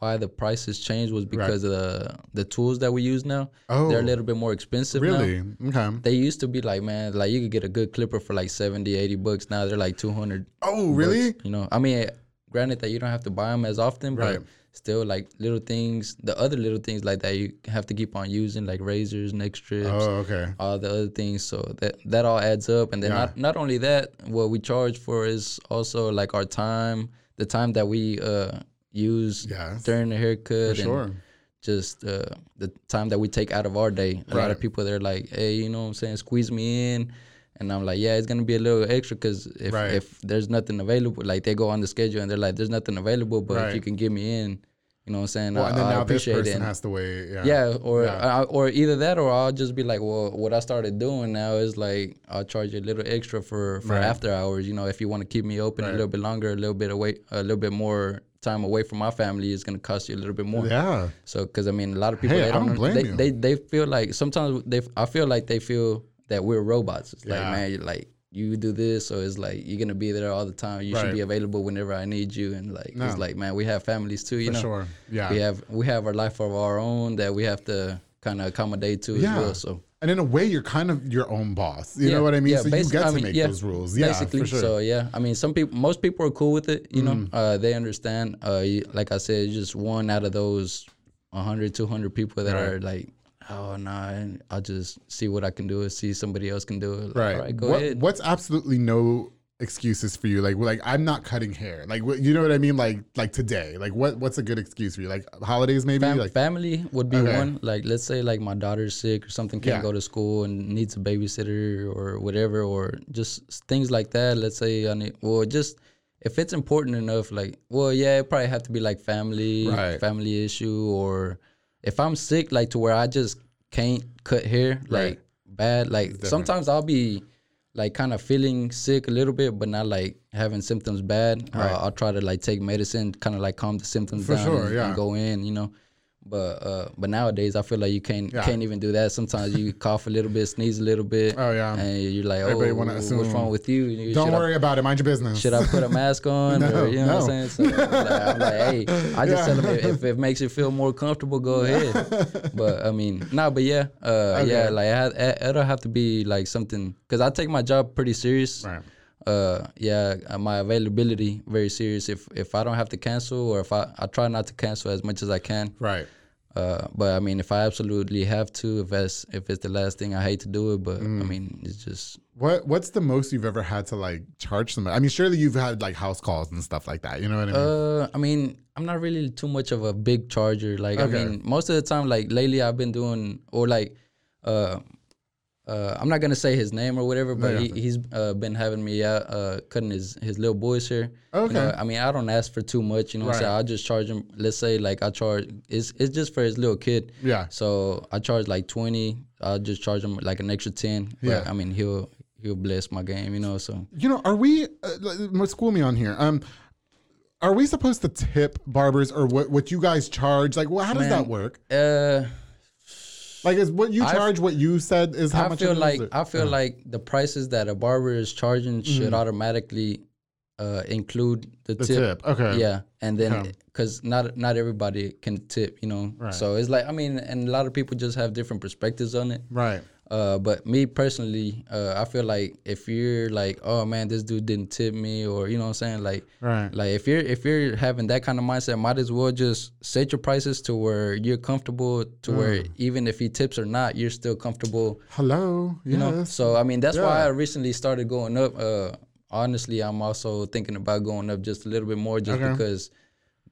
[SPEAKER 2] why the prices changed was because of the the tools that we use now.
[SPEAKER 1] Oh.
[SPEAKER 2] they're a little bit more expensive now.
[SPEAKER 1] Really? Okay.
[SPEAKER 2] They used to be like, man, like you could get a good clipper for like 70, 80 bucks. Now they're like 200.
[SPEAKER 1] Oh, really?
[SPEAKER 2] bucks, you know, I mean, granted that you don't have to buy them as often,
[SPEAKER 1] Right.
[SPEAKER 2] but still like little things, the other little things like that you have to keep on using, like razors, neck strips,
[SPEAKER 1] Oh, okay.
[SPEAKER 2] all the other things. So that that all adds up. And then
[SPEAKER 1] Yeah.
[SPEAKER 2] not not only that, what we charge for is also like our time, the time that we uh use
[SPEAKER 1] Yes.
[SPEAKER 2] during the haircut
[SPEAKER 1] sure.
[SPEAKER 2] just uh, the time that we take out of our day. A lot of people they're like, hey, you know what I'm saying, squeeze me in. And I'm like, yeah, it's gonna be a little extra because if,
[SPEAKER 1] Right.
[SPEAKER 2] if there's nothing available, like they go on the schedule and they're like, there's nothing available, but
[SPEAKER 1] Right.
[SPEAKER 2] if you can get me in, you know what I'm saying,
[SPEAKER 1] Well,
[SPEAKER 2] I,
[SPEAKER 1] and then
[SPEAKER 2] I
[SPEAKER 1] now this
[SPEAKER 2] appreciate it.
[SPEAKER 1] person
[SPEAKER 2] And-
[SPEAKER 1] has to wait. Yeah.
[SPEAKER 2] yeah, or
[SPEAKER 1] Yeah.
[SPEAKER 2] I, or either that, or I'll just be like, well, what I started doing now is like I'll charge you a little extra for for
[SPEAKER 1] Right.
[SPEAKER 2] after hours. You know, if you want to keep me open
[SPEAKER 1] Right.
[SPEAKER 2] a little bit longer, a little bit away, a little bit more time away from my family, is gonna cost you a little bit more.
[SPEAKER 1] Yeah.
[SPEAKER 2] So, because I mean, a lot of people
[SPEAKER 1] Hey,
[SPEAKER 2] they don't,
[SPEAKER 1] don't blame
[SPEAKER 2] they,
[SPEAKER 1] you.
[SPEAKER 2] they they feel like sometimes they I feel like they feel that we're robots. It's like
[SPEAKER 1] Yeah.
[SPEAKER 2] man, you're like you do this, so it's like you're gonna be there all the time. You should be available whenever I need you, and like
[SPEAKER 1] No.
[SPEAKER 2] it's like man, we have families too. You
[SPEAKER 1] For
[SPEAKER 2] know,
[SPEAKER 1] sure. Yeah.
[SPEAKER 2] we have we have our life of our own that we have to kind of accommodate to
[SPEAKER 1] Yeah.
[SPEAKER 2] as well. So
[SPEAKER 1] And in a way, you're kind of your own boss. You
[SPEAKER 2] Yeah,
[SPEAKER 1] know what I mean?
[SPEAKER 2] yeah,
[SPEAKER 1] so you get
[SPEAKER 2] I
[SPEAKER 1] to
[SPEAKER 2] mean,
[SPEAKER 1] make
[SPEAKER 2] yeah,
[SPEAKER 1] those rules. Yeah,
[SPEAKER 2] basically.
[SPEAKER 1] for sure.
[SPEAKER 2] So yeah, I mean, some people, most people are cool with it. You know,
[SPEAKER 1] Mm-hmm.
[SPEAKER 2] uh, they understand. Uh, you- like I said, just one out of those 100, 200 people that
[SPEAKER 1] Right.
[SPEAKER 2] are like, oh no, nah, I'll just see what I can do. See somebody else can do it. Like,
[SPEAKER 1] right.
[SPEAKER 2] All right, go
[SPEAKER 1] What-
[SPEAKER 2] ahead.
[SPEAKER 1] What's absolutely no excuses for you? Like, like I'm not cutting hair. Like, what, you know what I mean? Like, like today. Like, what what's a good excuse for you? Like holidays, maybe.
[SPEAKER 2] Fam-
[SPEAKER 1] like,
[SPEAKER 2] family would be
[SPEAKER 1] Okay.
[SPEAKER 2] one. Like, let's say like my daughter's sick or something, can't
[SPEAKER 1] Yeah.
[SPEAKER 2] go to school and needs a babysitter or whatever, or just things like that. Let's say I need, well, just if it's important enough, like, well, yeah, it probably have to be like family,
[SPEAKER 1] Right.
[SPEAKER 2] family issue, or if I'm sick, like to where I just can't cut hair, like
[SPEAKER 1] Right.
[SPEAKER 2] bad. Like sometimes I'll be like kind of feeling sick a little bit, but not like having symptoms bad.
[SPEAKER 1] Right.
[SPEAKER 2] Uh, I'll try to like take medicine, kind of like calm the symptoms
[SPEAKER 1] For
[SPEAKER 2] down
[SPEAKER 1] sure,
[SPEAKER 2] and,
[SPEAKER 1] yeah.
[SPEAKER 2] and go in, you know. But uh, but nowadays I feel like you can't
[SPEAKER 1] Yeah.
[SPEAKER 2] can't even do that. Sometimes you cough a little bit, sneeze a little bit.
[SPEAKER 1] Oh, yeah.
[SPEAKER 2] and you're like,
[SPEAKER 1] Everybody
[SPEAKER 2] oh, what's wrong with you? You-
[SPEAKER 1] don't
[SPEAKER 2] should I-
[SPEAKER 1] worry about it. Mind your business.
[SPEAKER 2] should I put a mask on?
[SPEAKER 1] No,
[SPEAKER 2] or, you know what. I'm saying? So like, I'm like, hey, I just
[SPEAKER 1] Yeah.
[SPEAKER 2] tell them if, if it makes you feel more comfortable, go ahead. but I mean, no, but yeah, uh, yeah, like I had, it- it'll have to be like something because I take my job pretty serious.
[SPEAKER 1] Right.
[SPEAKER 2] Uh, yeah, uh, my availability very serious. If if I don't have to cancel or if I I try not to cancel as much as I can.
[SPEAKER 1] Right.
[SPEAKER 2] Uh, but I mean, if I absolutely have to, if that's if it's the last thing, I hate to do it. But
[SPEAKER 1] Mm.
[SPEAKER 2] I mean, it's just
[SPEAKER 1] What What's the most you've ever had to like charge somebody? I mean, surely you've had like house calls and stuff like that. You know what I mean?
[SPEAKER 2] Uh, I mean, I'm not really too much of a big charger. Like,
[SPEAKER 1] Okay.
[SPEAKER 2] I mean, most of the time, like lately, I've been doing or like, uh, uh, I'm not gonna say his name or whatever, but he, he's uh, been having me out uh, cutting his his little boys here.
[SPEAKER 1] Okay.
[SPEAKER 2] You know, I mean, I don't ask for too much. You know, what I'm
[SPEAKER 1] Right.
[SPEAKER 2] saying I'll just charge him. Let's say like I charge. It's it's just for his little kid.
[SPEAKER 1] Yeah.
[SPEAKER 2] So I charge like twenty. I'll just charge him like an extra ten. But,
[SPEAKER 1] Yeah.
[SPEAKER 2] I mean, he'll he'll bless my game. You know, so.
[SPEAKER 1] You know, are we? Uh, school me on here. Um, are we supposed to tip barbers or what? What you guys charge? Like, well, how does
[SPEAKER 2] Man,
[SPEAKER 1] that work?
[SPEAKER 2] Uh,
[SPEAKER 1] Like, is what you
[SPEAKER 2] I-
[SPEAKER 1] charge what you said is how
[SPEAKER 2] I
[SPEAKER 1] much?
[SPEAKER 2] feel
[SPEAKER 1] it is,
[SPEAKER 2] like
[SPEAKER 1] or-
[SPEAKER 2] I feel like the prices that a barber is charging should automatically uh, include the,
[SPEAKER 1] the
[SPEAKER 2] tip.
[SPEAKER 1] tip. Okay.
[SPEAKER 2] Yeah, and then
[SPEAKER 1] Okay.
[SPEAKER 2] because not not everybody can tip, you know.
[SPEAKER 1] Right.
[SPEAKER 2] So it's like I mean, and a lot of people just have different perspectives on it.
[SPEAKER 1] Right.
[SPEAKER 2] Uh, but me personally, uh, I feel like if you're like, oh man, this dude didn't tip me, or you know what I'm saying, like,
[SPEAKER 1] Right.
[SPEAKER 2] like if you're if you're having that kind of mindset, might as well just set your prices to where you're comfortable, to
[SPEAKER 1] Mm.
[SPEAKER 2] where even if he tips or not, you're still comfortable
[SPEAKER 1] Hello.
[SPEAKER 2] you know so i mean that's why i recently started going up uh honestly i'm also thinking about going up just a little bit more just
[SPEAKER 1] Okay.
[SPEAKER 2] because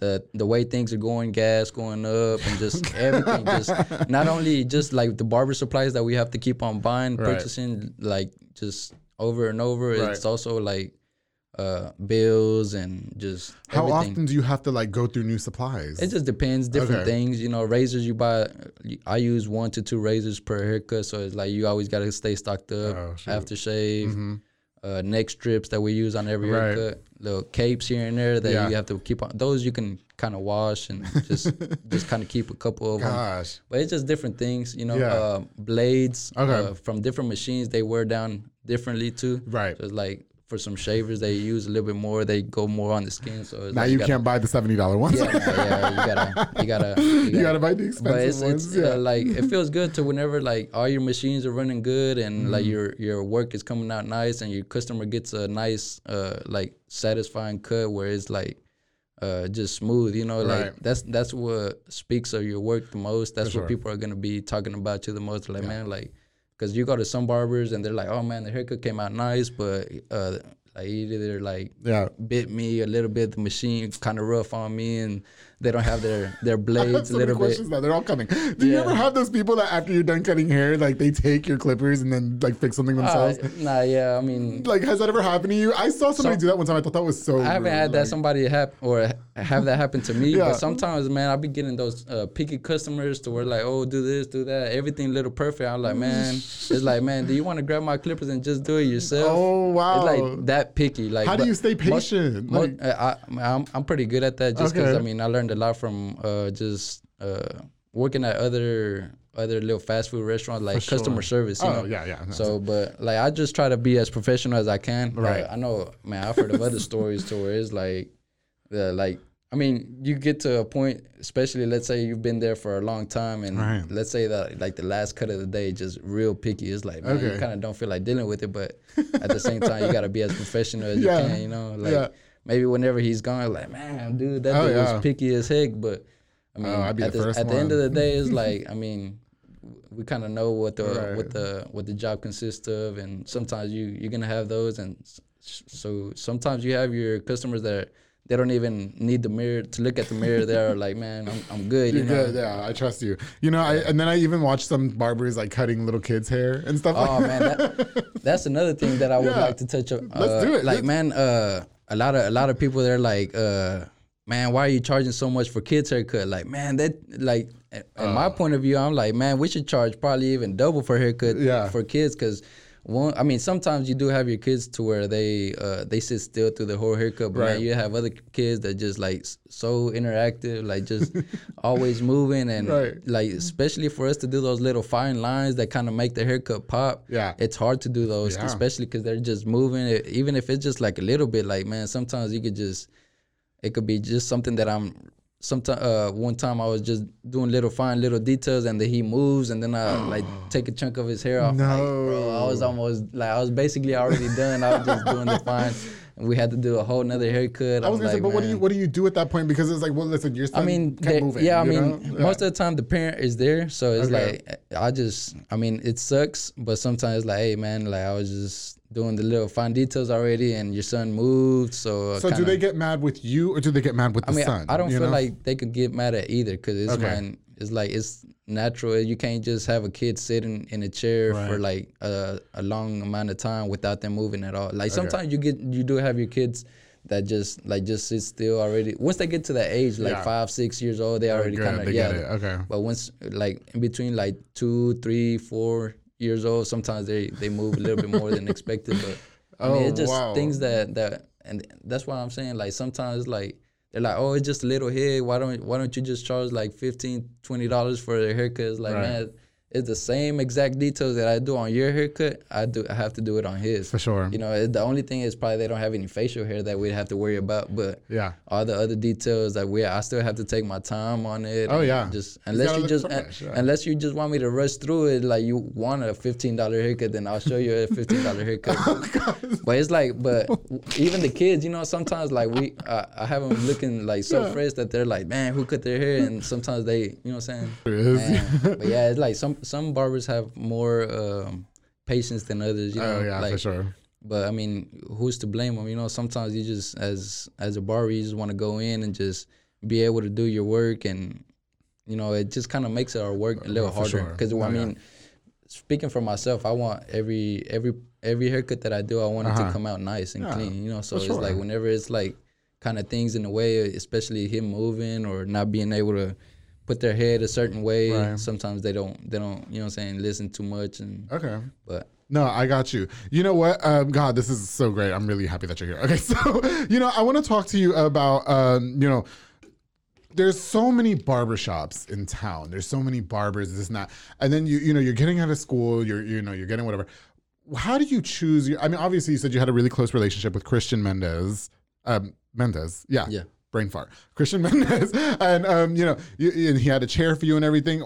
[SPEAKER 2] the the way things are going gas going up and just everything just not only just like the barber supplies that we have to keep on buying
[SPEAKER 1] Right.
[SPEAKER 2] purchasing like just over and over
[SPEAKER 1] Right.
[SPEAKER 2] it's also like uh bills and just
[SPEAKER 1] how
[SPEAKER 2] everything
[SPEAKER 1] often do you have to like go through new supplies?
[SPEAKER 2] it just depends, different
[SPEAKER 1] Okay.
[SPEAKER 2] things. You know, razors you buy. I use one to two razors per haircut, so it's like you always got to stay stocked up.
[SPEAKER 1] Oh, shoot. Mm-hmm.
[SPEAKER 2] Uh, neck strips that we use on every
[SPEAKER 1] Right.
[SPEAKER 2] haircut, little capes here and there that
[SPEAKER 1] Yeah.
[SPEAKER 2] you have to keep on. Those you can kind of wash and just just kind of keep a couple of them. But it's just different things, you know.
[SPEAKER 1] Yeah.
[SPEAKER 2] Uh, blades
[SPEAKER 1] Okay.
[SPEAKER 2] uh, from different machines they wear down differently too.
[SPEAKER 1] Right.
[SPEAKER 2] So it's like for some shavers they use a little bit more. They go more on the skin. So it's
[SPEAKER 1] Now
[SPEAKER 2] like
[SPEAKER 1] you
[SPEAKER 2] gotta-
[SPEAKER 1] can't buy the seventy dollar ones.
[SPEAKER 2] yeah, yeah, you gotta, you gotta,
[SPEAKER 1] you gotta buy the expensive
[SPEAKER 2] But it's,
[SPEAKER 1] ones.
[SPEAKER 2] it's
[SPEAKER 1] yeah.
[SPEAKER 2] uh, like it feels good to whenever like all your machines are running good and like
[SPEAKER 1] Mm-hmm.
[SPEAKER 2] your your work is coming out nice and your customer gets a nice uh like satisfying cut where it's like uh just smooth. You know, like
[SPEAKER 1] Right.
[SPEAKER 2] that's that's what speaks of your work the most. That's
[SPEAKER 1] For
[SPEAKER 2] what
[SPEAKER 1] sure.
[SPEAKER 2] people are gonna be talking about you the most. Like man, like because you go to some barbers and they're like, oh man, the haircut came out nice, but uh like either like
[SPEAKER 1] yeah.
[SPEAKER 2] bit me a little bit. The machine kind of rough on me, and they don't have their their blades
[SPEAKER 1] so
[SPEAKER 2] a little bit.
[SPEAKER 1] now. They're all coming. Do you ever have those people that after you're done cutting hair, like they take your clippers and then like fix something
[SPEAKER 2] Uh,
[SPEAKER 1] themselves?
[SPEAKER 2] nah, yeah, I mean,
[SPEAKER 1] like, has that ever happened to you? I saw somebody
[SPEAKER 2] So-
[SPEAKER 1] do that one time. I thought that was so.
[SPEAKER 2] I haven't
[SPEAKER 1] rude,
[SPEAKER 2] had that somebody hap or have that happen to me.
[SPEAKER 1] Yeah.
[SPEAKER 2] But sometimes, man, I be getting those uh, picky customers to where like, oh, do this, do that, everything little perfect. I'm like, man, it's like, man, do you want to grab my clippers and just do it yourself?
[SPEAKER 1] Oh, wow.
[SPEAKER 2] It's like that picky. Like,
[SPEAKER 1] How do you stay patient? Like-
[SPEAKER 2] uh, I, I'm I'm pretty good at that just because
[SPEAKER 1] Okay.
[SPEAKER 2] I mean I learned a lot from uh, just uh, working at other other little fast food restaurants like
[SPEAKER 1] sure.
[SPEAKER 2] customer service. You
[SPEAKER 1] Oh,
[SPEAKER 2] know?
[SPEAKER 1] yeah, yeah.
[SPEAKER 2] So, but like I just try to be as professional as I can.
[SPEAKER 1] Right.
[SPEAKER 2] Like, I know, man. I've heard of other stories to where it's like, the like. I mean, you get to a point, especially let's say you've been there for a long time, and
[SPEAKER 1] Right.
[SPEAKER 2] let's say that like the last cut of the day, just real picky. It's like, man,
[SPEAKER 1] Okay.
[SPEAKER 2] you kind of don't feel like dealing with it, but at the same time, you got to be as professional as
[SPEAKER 1] Yeah.
[SPEAKER 2] you can. You know, like
[SPEAKER 1] Yeah.
[SPEAKER 2] Maybe whenever he's gone, like, man, dude, that
[SPEAKER 1] Oh,
[SPEAKER 2] dude
[SPEAKER 1] yeah.
[SPEAKER 2] was picky as heck. But I mean,
[SPEAKER 1] Oh,
[SPEAKER 2] at,
[SPEAKER 1] the
[SPEAKER 2] the, at the end of the day, it's like, I mean, we kind of know what the
[SPEAKER 1] Right.
[SPEAKER 2] what the what the job consists of, and sometimes you you're gonna have those, and so sometimes you have your customers that they don't even need the mirror to look at the mirror. They're like, man, I'm, I'm good. You
[SPEAKER 1] You're
[SPEAKER 2] know.
[SPEAKER 1] good, yeah. I trust you. You know, I, and then I even watched some barbers like cutting little kids' hair and stuff.
[SPEAKER 2] Oh
[SPEAKER 1] like
[SPEAKER 2] man, that, that's another thing that I would
[SPEAKER 1] Yeah.
[SPEAKER 2] like to touch on.
[SPEAKER 1] Let's
[SPEAKER 2] Uh,
[SPEAKER 1] do it.
[SPEAKER 2] Like
[SPEAKER 1] Let's-
[SPEAKER 2] man, uh, a lot of a lot of people they're like, uh, man, why are you charging so much for kids haircut? Like man, that like, in
[SPEAKER 1] Uh.
[SPEAKER 2] my point of view, I'm like, man, we should charge probably even double for haircut
[SPEAKER 1] Yeah.
[SPEAKER 2] for kids because. One, I mean, sometimes you do have your kids to where they uh, they sit still through the whole haircut, but
[SPEAKER 1] Right.
[SPEAKER 2] man, you have other kids that just like so interactive, like just always moving and
[SPEAKER 1] Right.
[SPEAKER 2] like especially for us to do those little fine lines that kind of make the haircut pop.
[SPEAKER 1] Yeah.
[SPEAKER 2] it's hard to do those,
[SPEAKER 1] Yeah.
[SPEAKER 2] especially because they're just moving. It, even if it's just like a little bit, like man, sometimes you could just it could be just something that I'm. Sometimes, uh, one time I was just doing little fine little details, and then he moves, and then I like take a chunk of his hair off. Like, bro, I was almost like I was basically already done. I was just doing the fine, and we had to do a whole nother haircut.
[SPEAKER 1] I was gonna say,
[SPEAKER 2] like,
[SPEAKER 1] but what do you what do you do at that point? Because it's like, well, listen, your son
[SPEAKER 2] I mean,
[SPEAKER 1] kept moving.
[SPEAKER 2] yeah, I mean.
[SPEAKER 1] Yeah.
[SPEAKER 2] most of the time the parent is there, so it's
[SPEAKER 1] Okay.
[SPEAKER 2] like I just, I mean, it sucks, but sometimes like, hey, man, like I was just doing the little fine details already, and your son moved, so.
[SPEAKER 1] So do
[SPEAKER 2] kinda-
[SPEAKER 1] they get mad with you, or do they get mad with the
[SPEAKER 2] I mean,
[SPEAKER 1] son?
[SPEAKER 2] I don't feel
[SPEAKER 1] know?
[SPEAKER 2] like they could get mad at either because it's
[SPEAKER 1] Okay.
[SPEAKER 2] it's like it's natural. You can't just have a kid sitting in a chair for like a, a long amount of time without them moving at all. Like sometimes you get you do have your kids that just like just sit still already. Once they get to that age, like
[SPEAKER 1] Yeah.
[SPEAKER 2] five, six years old, they oh,
[SPEAKER 1] already
[SPEAKER 2] kind of yeah.
[SPEAKER 1] get it, okay.
[SPEAKER 2] But once like in between like two, three, four years old, sometimes they they move a little bit more than expected. But I mean,
[SPEAKER 1] Oh,
[SPEAKER 2] it's just
[SPEAKER 1] wow.
[SPEAKER 2] things that that and that's why I'm saying like sometimes like they're like oh it's just a little head why don't why don't you just charge like 15 20 dollars for their haircut like
[SPEAKER 1] Right.
[SPEAKER 2] man it's the same exact details that I do on your haircut I do I have to do it on his
[SPEAKER 1] For sure.
[SPEAKER 2] you know it, the only thing is probably they don't have any facial hair that we'd have to worry about but
[SPEAKER 1] Yeah.
[SPEAKER 2] all the other details that we I still have to take my time on it
[SPEAKER 1] Oh, yeah.
[SPEAKER 2] just unless you just
[SPEAKER 1] fresh, yeah.
[SPEAKER 2] unless you just want me to rush through it like you want a fifteen dollar haircut then I'll show you a fifteen dollar haircut
[SPEAKER 1] Oh,
[SPEAKER 2] but it's like, but even the kids, you know, sometimes like we, uh, I have them looking like so fresh that they're like, man, who cut their hair? And sometimes they, you know what I'm saying? But yeah, it's like some some barbers have more um, patience than others. You know,
[SPEAKER 1] Oh yeah,
[SPEAKER 2] like,
[SPEAKER 1] for sure.
[SPEAKER 2] But I mean, who's to blame them? You know, sometimes you just as as a barber, you just want to go in and just be able to do your work, and you know, it just kind of makes our work a little harder.
[SPEAKER 1] sure.
[SPEAKER 2] Because
[SPEAKER 1] Oh,
[SPEAKER 2] I
[SPEAKER 1] yeah.
[SPEAKER 2] mean, speaking for myself, I want every every every haircut that I do, I want it
[SPEAKER 1] Uh-huh.
[SPEAKER 2] to come out nice and
[SPEAKER 1] Yeah,
[SPEAKER 2] clean. You know, so it's like whenever it's like kind of things in the way, especially him moving or not being able to put their head a certain way.
[SPEAKER 1] Right.
[SPEAKER 2] Sometimes they don't they don't you know what I'm saying listen too much and
[SPEAKER 1] Okay.
[SPEAKER 2] but
[SPEAKER 1] No, I got you. You know what? Um, God, this is so great. I'm really happy that you're here. Okay, so you know, I want to talk to you about um, you know, there's so many barbershops in town. There's so many barbers, this and that. And then you, you know, you're getting out of school, you're, you know, you're getting whatever. How do you choose your, I mean, obviously you said you had a really close relationship with Christian Mendez. Um, Mendez, yeah.
[SPEAKER 2] Yeah.
[SPEAKER 1] Brain fart. Christian Mendez. And, um, you know, you, and he had a chair for you and everything.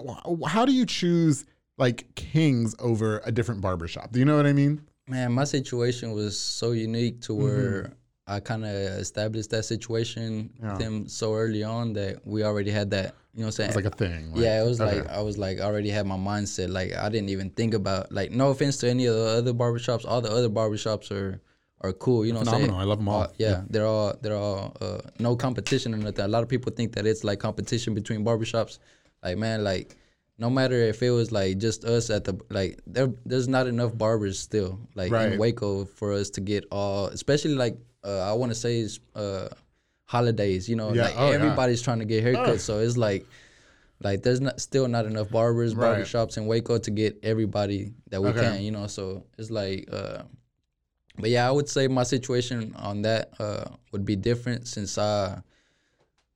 [SPEAKER 1] How do you choose like kings over a different barbershop? Do you know what I mean?
[SPEAKER 2] Man, my situation was so unique to where
[SPEAKER 1] Mm-hmm.
[SPEAKER 2] I kind of established that situation
[SPEAKER 1] Yeah.
[SPEAKER 2] with him so early on that we already had that. You know what I'm saying?
[SPEAKER 1] It's like a thing. right?
[SPEAKER 2] yeah, it was
[SPEAKER 1] Okay.
[SPEAKER 2] like I was like I already had my mindset. Like I didn't even think about like no offense to any of the other barbershops. All the other barbershops are are cool. You know what I'm saying?
[SPEAKER 1] Phenomenal. I love 'em all.
[SPEAKER 2] Uh, yeah, they're all they're all uh, no competition or nothing. A lot of people think that it's like competition between barbershops. Like man, like no matter if it was like just us at the like there there's not enough barbers still like
[SPEAKER 1] Right.
[SPEAKER 2] in Waco for us to get all especially like uh, I want to say is uh holidays you know
[SPEAKER 1] Yeah.
[SPEAKER 2] like
[SPEAKER 1] Oh, yeah.
[SPEAKER 2] everybody's trying to get haircuts so it's like like there's not still not enough barbers
[SPEAKER 1] Right.
[SPEAKER 2] barbershops in Waco to get everybody that we
[SPEAKER 1] Okay.
[SPEAKER 2] can you know so it's like uh but yeah I would say my situation on that uh would be different since uh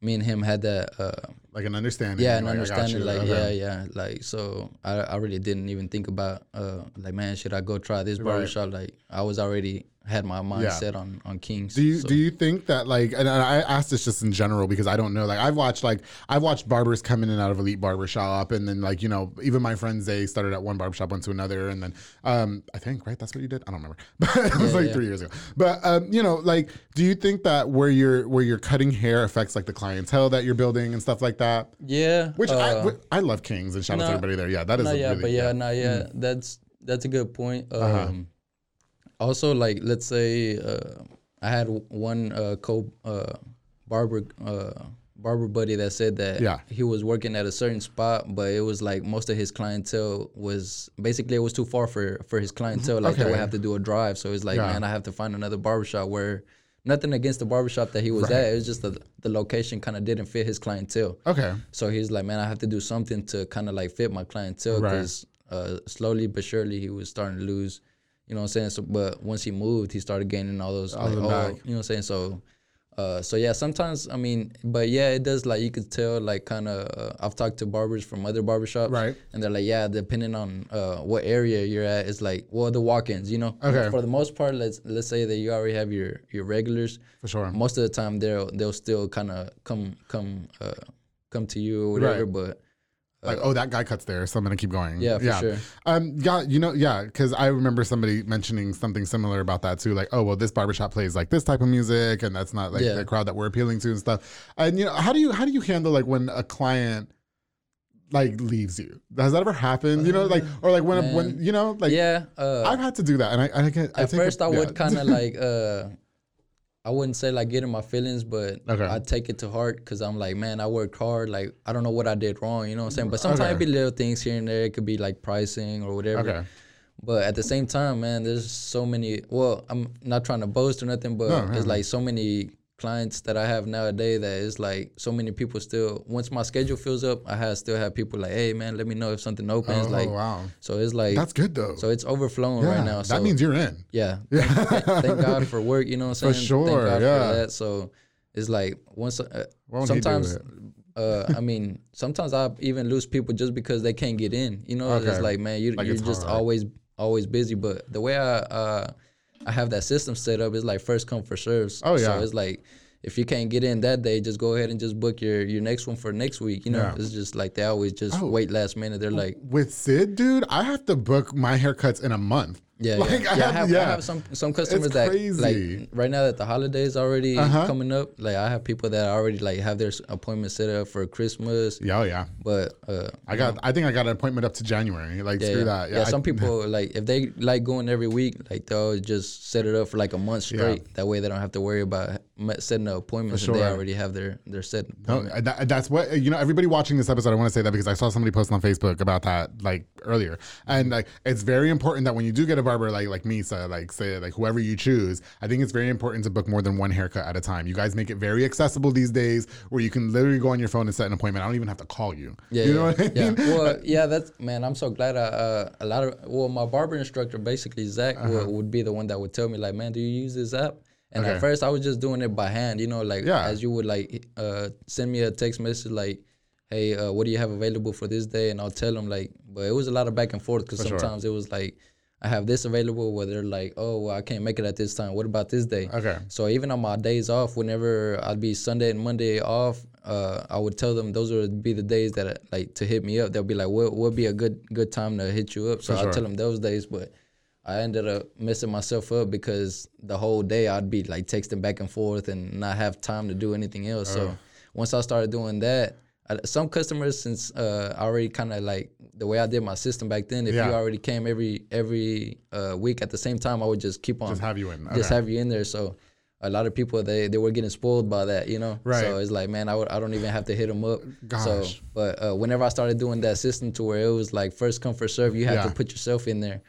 [SPEAKER 2] me and him had that uh
[SPEAKER 1] like an understanding.
[SPEAKER 2] yeah, and
[SPEAKER 1] like,
[SPEAKER 2] understanding, like
[SPEAKER 1] Okay.
[SPEAKER 2] yeah, yeah, like so. I, I really didn't even think about uh like man, should I go try this barbershop? Like I was already had my mindset
[SPEAKER 1] Yeah.
[SPEAKER 2] on on Kings.
[SPEAKER 1] Do you
[SPEAKER 2] so-
[SPEAKER 1] do you think that like and I asked this just in general because I don't know like I've watched like I've watched barbers come in and out of elite barbershop and then like you know even my friends they started at one barbershop went to another and then um I think right that's what you did I don't remember but it was like
[SPEAKER 2] yeah.
[SPEAKER 1] three years ago but um you know like do you think that where you're where you're cutting hair affects like the clientele that you're building and stuff like that
[SPEAKER 2] Yeah,
[SPEAKER 1] which
[SPEAKER 2] uh,
[SPEAKER 1] I I love Kings and shout out to everybody there yeah that is
[SPEAKER 2] no,
[SPEAKER 1] a
[SPEAKER 2] yeah,
[SPEAKER 1] really, Mm.
[SPEAKER 2] but yeah, no, yeah, that's that's a good point. Um, also like let's say uh, I had one uh, co uh, barber uh, barber buddy that said that
[SPEAKER 1] Yeah.
[SPEAKER 2] he was working at a certain spot, but it was like most of his clientele was basically it was too far for for his clientele. Like they
[SPEAKER 1] Okay.
[SPEAKER 2] would have to do a drive, so it's like
[SPEAKER 1] Yeah.
[SPEAKER 2] man, I have to find another barbershop where. Nothing against the barbershop that he was at. It was just the the location kind of didn't fit his clientele.
[SPEAKER 1] Okay.
[SPEAKER 2] So he's like, man, I have to do something to kind of like fit my clientele
[SPEAKER 1] Right.
[SPEAKER 2] because uh, slowly but surely he was starting to lose. You know what I'm saying? So, but once he moved, he started gaining all those. Like, oh, you know what I'm saying? So, uh, so yeah, sometimes I mean, but yeah, it does like you could tell like kind of. Uh, I've talked to barbers from other barbershops,
[SPEAKER 1] Right.
[SPEAKER 2] And they're like, yeah, depending on uh, what area you're at, it's like, well, the walk-ins, you know.
[SPEAKER 1] Okay.
[SPEAKER 2] For the most part, let's let's say that you already have your your regulars.
[SPEAKER 1] For sure.
[SPEAKER 2] Most of the time, they'll they'll still kind of come come uh, come to you or whatever,
[SPEAKER 1] Right.
[SPEAKER 2] but.
[SPEAKER 1] Like oh that guy cuts there so i'm gonna keep going
[SPEAKER 2] Yeah, for sure.
[SPEAKER 1] um yeah you know yeah because i remember somebody mentioning something similar about that too like oh well this barbershop plays like this type of music and that's not like
[SPEAKER 2] Yeah.
[SPEAKER 1] the crowd that we're appealing to and stuff and you know how do you how do you handle like when a client like leaves you has that ever happened you know like or like when a, when you know like
[SPEAKER 2] yeah, uh,
[SPEAKER 1] i've had to do that and i i, get, I
[SPEAKER 2] at first
[SPEAKER 1] it-
[SPEAKER 2] I
[SPEAKER 1] yeah.
[SPEAKER 2] would kind of like uh I wouldn't say like getting my feelings, but
[SPEAKER 1] Okay.
[SPEAKER 2] I take it to heart because I'm like, man, I work hard. Like I don't know what I did wrong, you know what I'm saying? But sometimes
[SPEAKER 1] Okay.
[SPEAKER 2] it be little things here and there. It could be like pricing or whatever.
[SPEAKER 1] okay
[SPEAKER 2] But at the same time, man, there's so many. Well, I'm not trying to boast or nothing, but
[SPEAKER 1] No, no,
[SPEAKER 2] it's like so many clients that I have nowadays that it's like so many people still. Once my schedule fills up, I have still have people like, hey, man, let me know if something opens.
[SPEAKER 1] oh
[SPEAKER 2] like,
[SPEAKER 1] wow
[SPEAKER 2] so it's like
[SPEAKER 1] that's good though
[SPEAKER 2] So it's overflowing
[SPEAKER 1] yeah
[SPEAKER 2] right now. So
[SPEAKER 1] that means you're in
[SPEAKER 2] yeah. Thank, thank God for work, you know what I'm saying?
[SPEAKER 1] For sure,
[SPEAKER 2] Thank God
[SPEAKER 1] yeah.
[SPEAKER 2] for that. So it's like once uh,
[SPEAKER 1] Won't he do
[SPEAKER 2] sometimes uh I mean, sometimes I even lose people just because they can't get in. You know,
[SPEAKER 1] Okay.
[SPEAKER 2] it's like man, you
[SPEAKER 1] Like,
[SPEAKER 2] you're
[SPEAKER 1] it's
[SPEAKER 2] just
[SPEAKER 1] hard.
[SPEAKER 2] always always busy, but the way I uh I have that system set up It's like first come first serves.
[SPEAKER 1] Oh, yeah.
[SPEAKER 2] So it's like if you can't get in that day, just go ahead and just book your your next one for next week. You know,
[SPEAKER 1] Yeah.
[SPEAKER 2] it's just like they always just
[SPEAKER 1] Oh.
[SPEAKER 2] wait last minute. They're like,
[SPEAKER 1] with sid dude i have to book my haircuts in a month
[SPEAKER 2] Yeah,
[SPEAKER 1] Like,
[SPEAKER 2] yeah.
[SPEAKER 1] I
[SPEAKER 2] yeah,
[SPEAKER 1] have-
[SPEAKER 2] I have,
[SPEAKER 1] yeah.
[SPEAKER 2] I have some some customers
[SPEAKER 1] It's
[SPEAKER 2] that
[SPEAKER 1] crazy.
[SPEAKER 2] like right now that the holidays already
[SPEAKER 1] Uh-huh.
[SPEAKER 2] coming up. Like I have people that already like have their appointment set up for Christmas,
[SPEAKER 1] yeah oh yeah
[SPEAKER 2] but uh,
[SPEAKER 1] I got. I think I got an appointment up to January. Like
[SPEAKER 2] yeah,
[SPEAKER 1] screw
[SPEAKER 2] yeah.
[SPEAKER 1] that.
[SPEAKER 2] Yeah,
[SPEAKER 1] I-
[SPEAKER 2] some people like if they like going every week, like they'll just set it up for like a month straight. That way they don't have to worry about setting the appointments. And they
[SPEAKER 1] sure.
[SPEAKER 2] already have their their set.
[SPEAKER 1] No, that, that's what you know. Everybody watching this episode, I want to say that because I saw somebody post on Facebook about that like earlier, and like it's very important that when you do get a barber, like like Misa, like say like whoever you choose, I think it's very important to book more than one haircut at a time. You guys make it very accessible these days, where you can literally go on your phone and set an appointment. I don't even have to call you.
[SPEAKER 2] Yeah,
[SPEAKER 1] you know
[SPEAKER 2] yeah,
[SPEAKER 1] what I
[SPEAKER 2] yeah. Well, yeah, that's man. I'm so glad. I, uh, a lot of well, my barber instructor, basically Zach, would, would be the one that would tell me like, man, do you use this app? And.
[SPEAKER 1] Okay.
[SPEAKER 2] at first, I was just doing it by hand, you know, like
[SPEAKER 1] Yeah.
[SPEAKER 2] as you would like uh, send me a text message like, hey, uh, what do you have available for this day? And I'll tell them like, but it was a lot of back and forth because
[SPEAKER 1] sure.
[SPEAKER 2] sometimes it was like. I have this available where they're like, oh, well, I can't make it at this time. What about this day?
[SPEAKER 1] Okay.
[SPEAKER 2] So even on my days off, whenever I'd be Sunday and Monday off, uh, I would tell them those would be the days that like to hit me up. They'll be like, "What would be a good good time to hit you up?" So I
[SPEAKER 1] sure.
[SPEAKER 2] tell them those days, but I ended up messing myself up because the whole day I'd be like texting back and forth and not have time to do anything else. So once I started doing that, I, some customers since uh, I already kind of like the way I did my system back then. If
[SPEAKER 1] Yeah.
[SPEAKER 2] you already came every every uh, week at the same time, I would just keep on
[SPEAKER 1] Just have you in.
[SPEAKER 2] just have you in there. So a lot of people they they were getting spoiled by that, you know.
[SPEAKER 1] Right.
[SPEAKER 2] So it's like, man, I would, I don't even have to hit them up. So,
[SPEAKER 1] Gosh.
[SPEAKER 2] but uh, whenever I started doing that system to where it was like first come first serve, you had
[SPEAKER 1] Yeah.
[SPEAKER 2] to put yourself in there.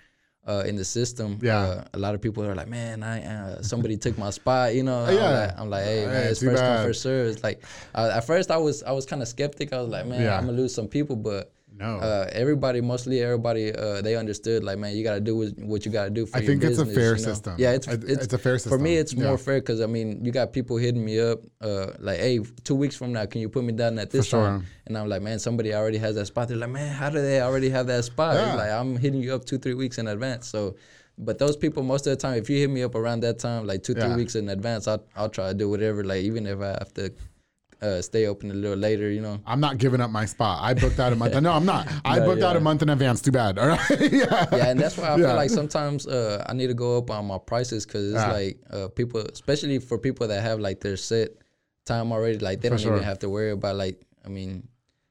[SPEAKER 2] Uh, in the system,
[SPEAKER 1] Yeah.
[SPEAKER 2] uh, a lot of people are like, "Man, I uh, somebody took my spot," you know. I'm
[SPEAKER 1] Yeah.
[SPEAKER 2] like, I'm like, "Hey, man, it's first
[SPEAKER 1] bad.
[SPEAKER 2] come first serve." It's like, uh, at first I was I was kind of skeptic. I was like, "Man,
[SPEAKER 1] Yeah.
[SPEAKER 2] I'm gonna lose some people," but
[SPEAKER 1] No.
[SPEAKER 2] uh, everybody, mostly everybody, uh, they understood. Like, man, you gotta do what, what you gotta do for
[SPEAKER 1] I
[SPEAKER 2] your
[SPEAKER 1] think it's a fair
[SPEAKER 2] you know?
[SPEAKER 1] system.
[SPEAKER 2] Yeah, it's, it's
[SPEAKER 1] it's a fair system.
[SPEAKER 2] For me, it's more fair because I mean, you got people hitting me up, uh, like, hey, two weeks from now, can you put me down at this
[SPEAKER 1] sure.
[SPEAKER 2] time? And I'm like, man, somebody already has that spot. They're like, man, how do they already have that spot?
[SPEAKER 1] Yeah.
[SPEAKER 2] Like, I'm hitting you up two, three weeks in advance. So, but those people, most of the time, if you hit me up around that time, like two,
[SPEAKER 1] Yeah.
[SPEAKER 2] three weeks in advance, I'll, I'll try to do whatever. Like, even if I have to uh, stay open a little later, you know.
[SPEAKER 1] I'm not giving up my spot. I booked out a month. No, I'm not. I
[SPEAKER 2] No,
[SPEAKER 1] booked out a month in advance. Too bad. All right. yeah.
[SPEAKER 2] yeah, and that's why I
[SPEAKER 1] Yeah.
[SPEAKER 2] feel like sometimes uh, I need to go up on my prices because it's
[SPEAKER 1] Yeah.
[SPEAKER 2] like uh, people, especially for people that have like their set time already, like they
[SPEAKER 1] For
[SPEAKER 2] don't
[SPEAKER 1] sure.
[SPEAKER 2] even have to worry about like. I mean,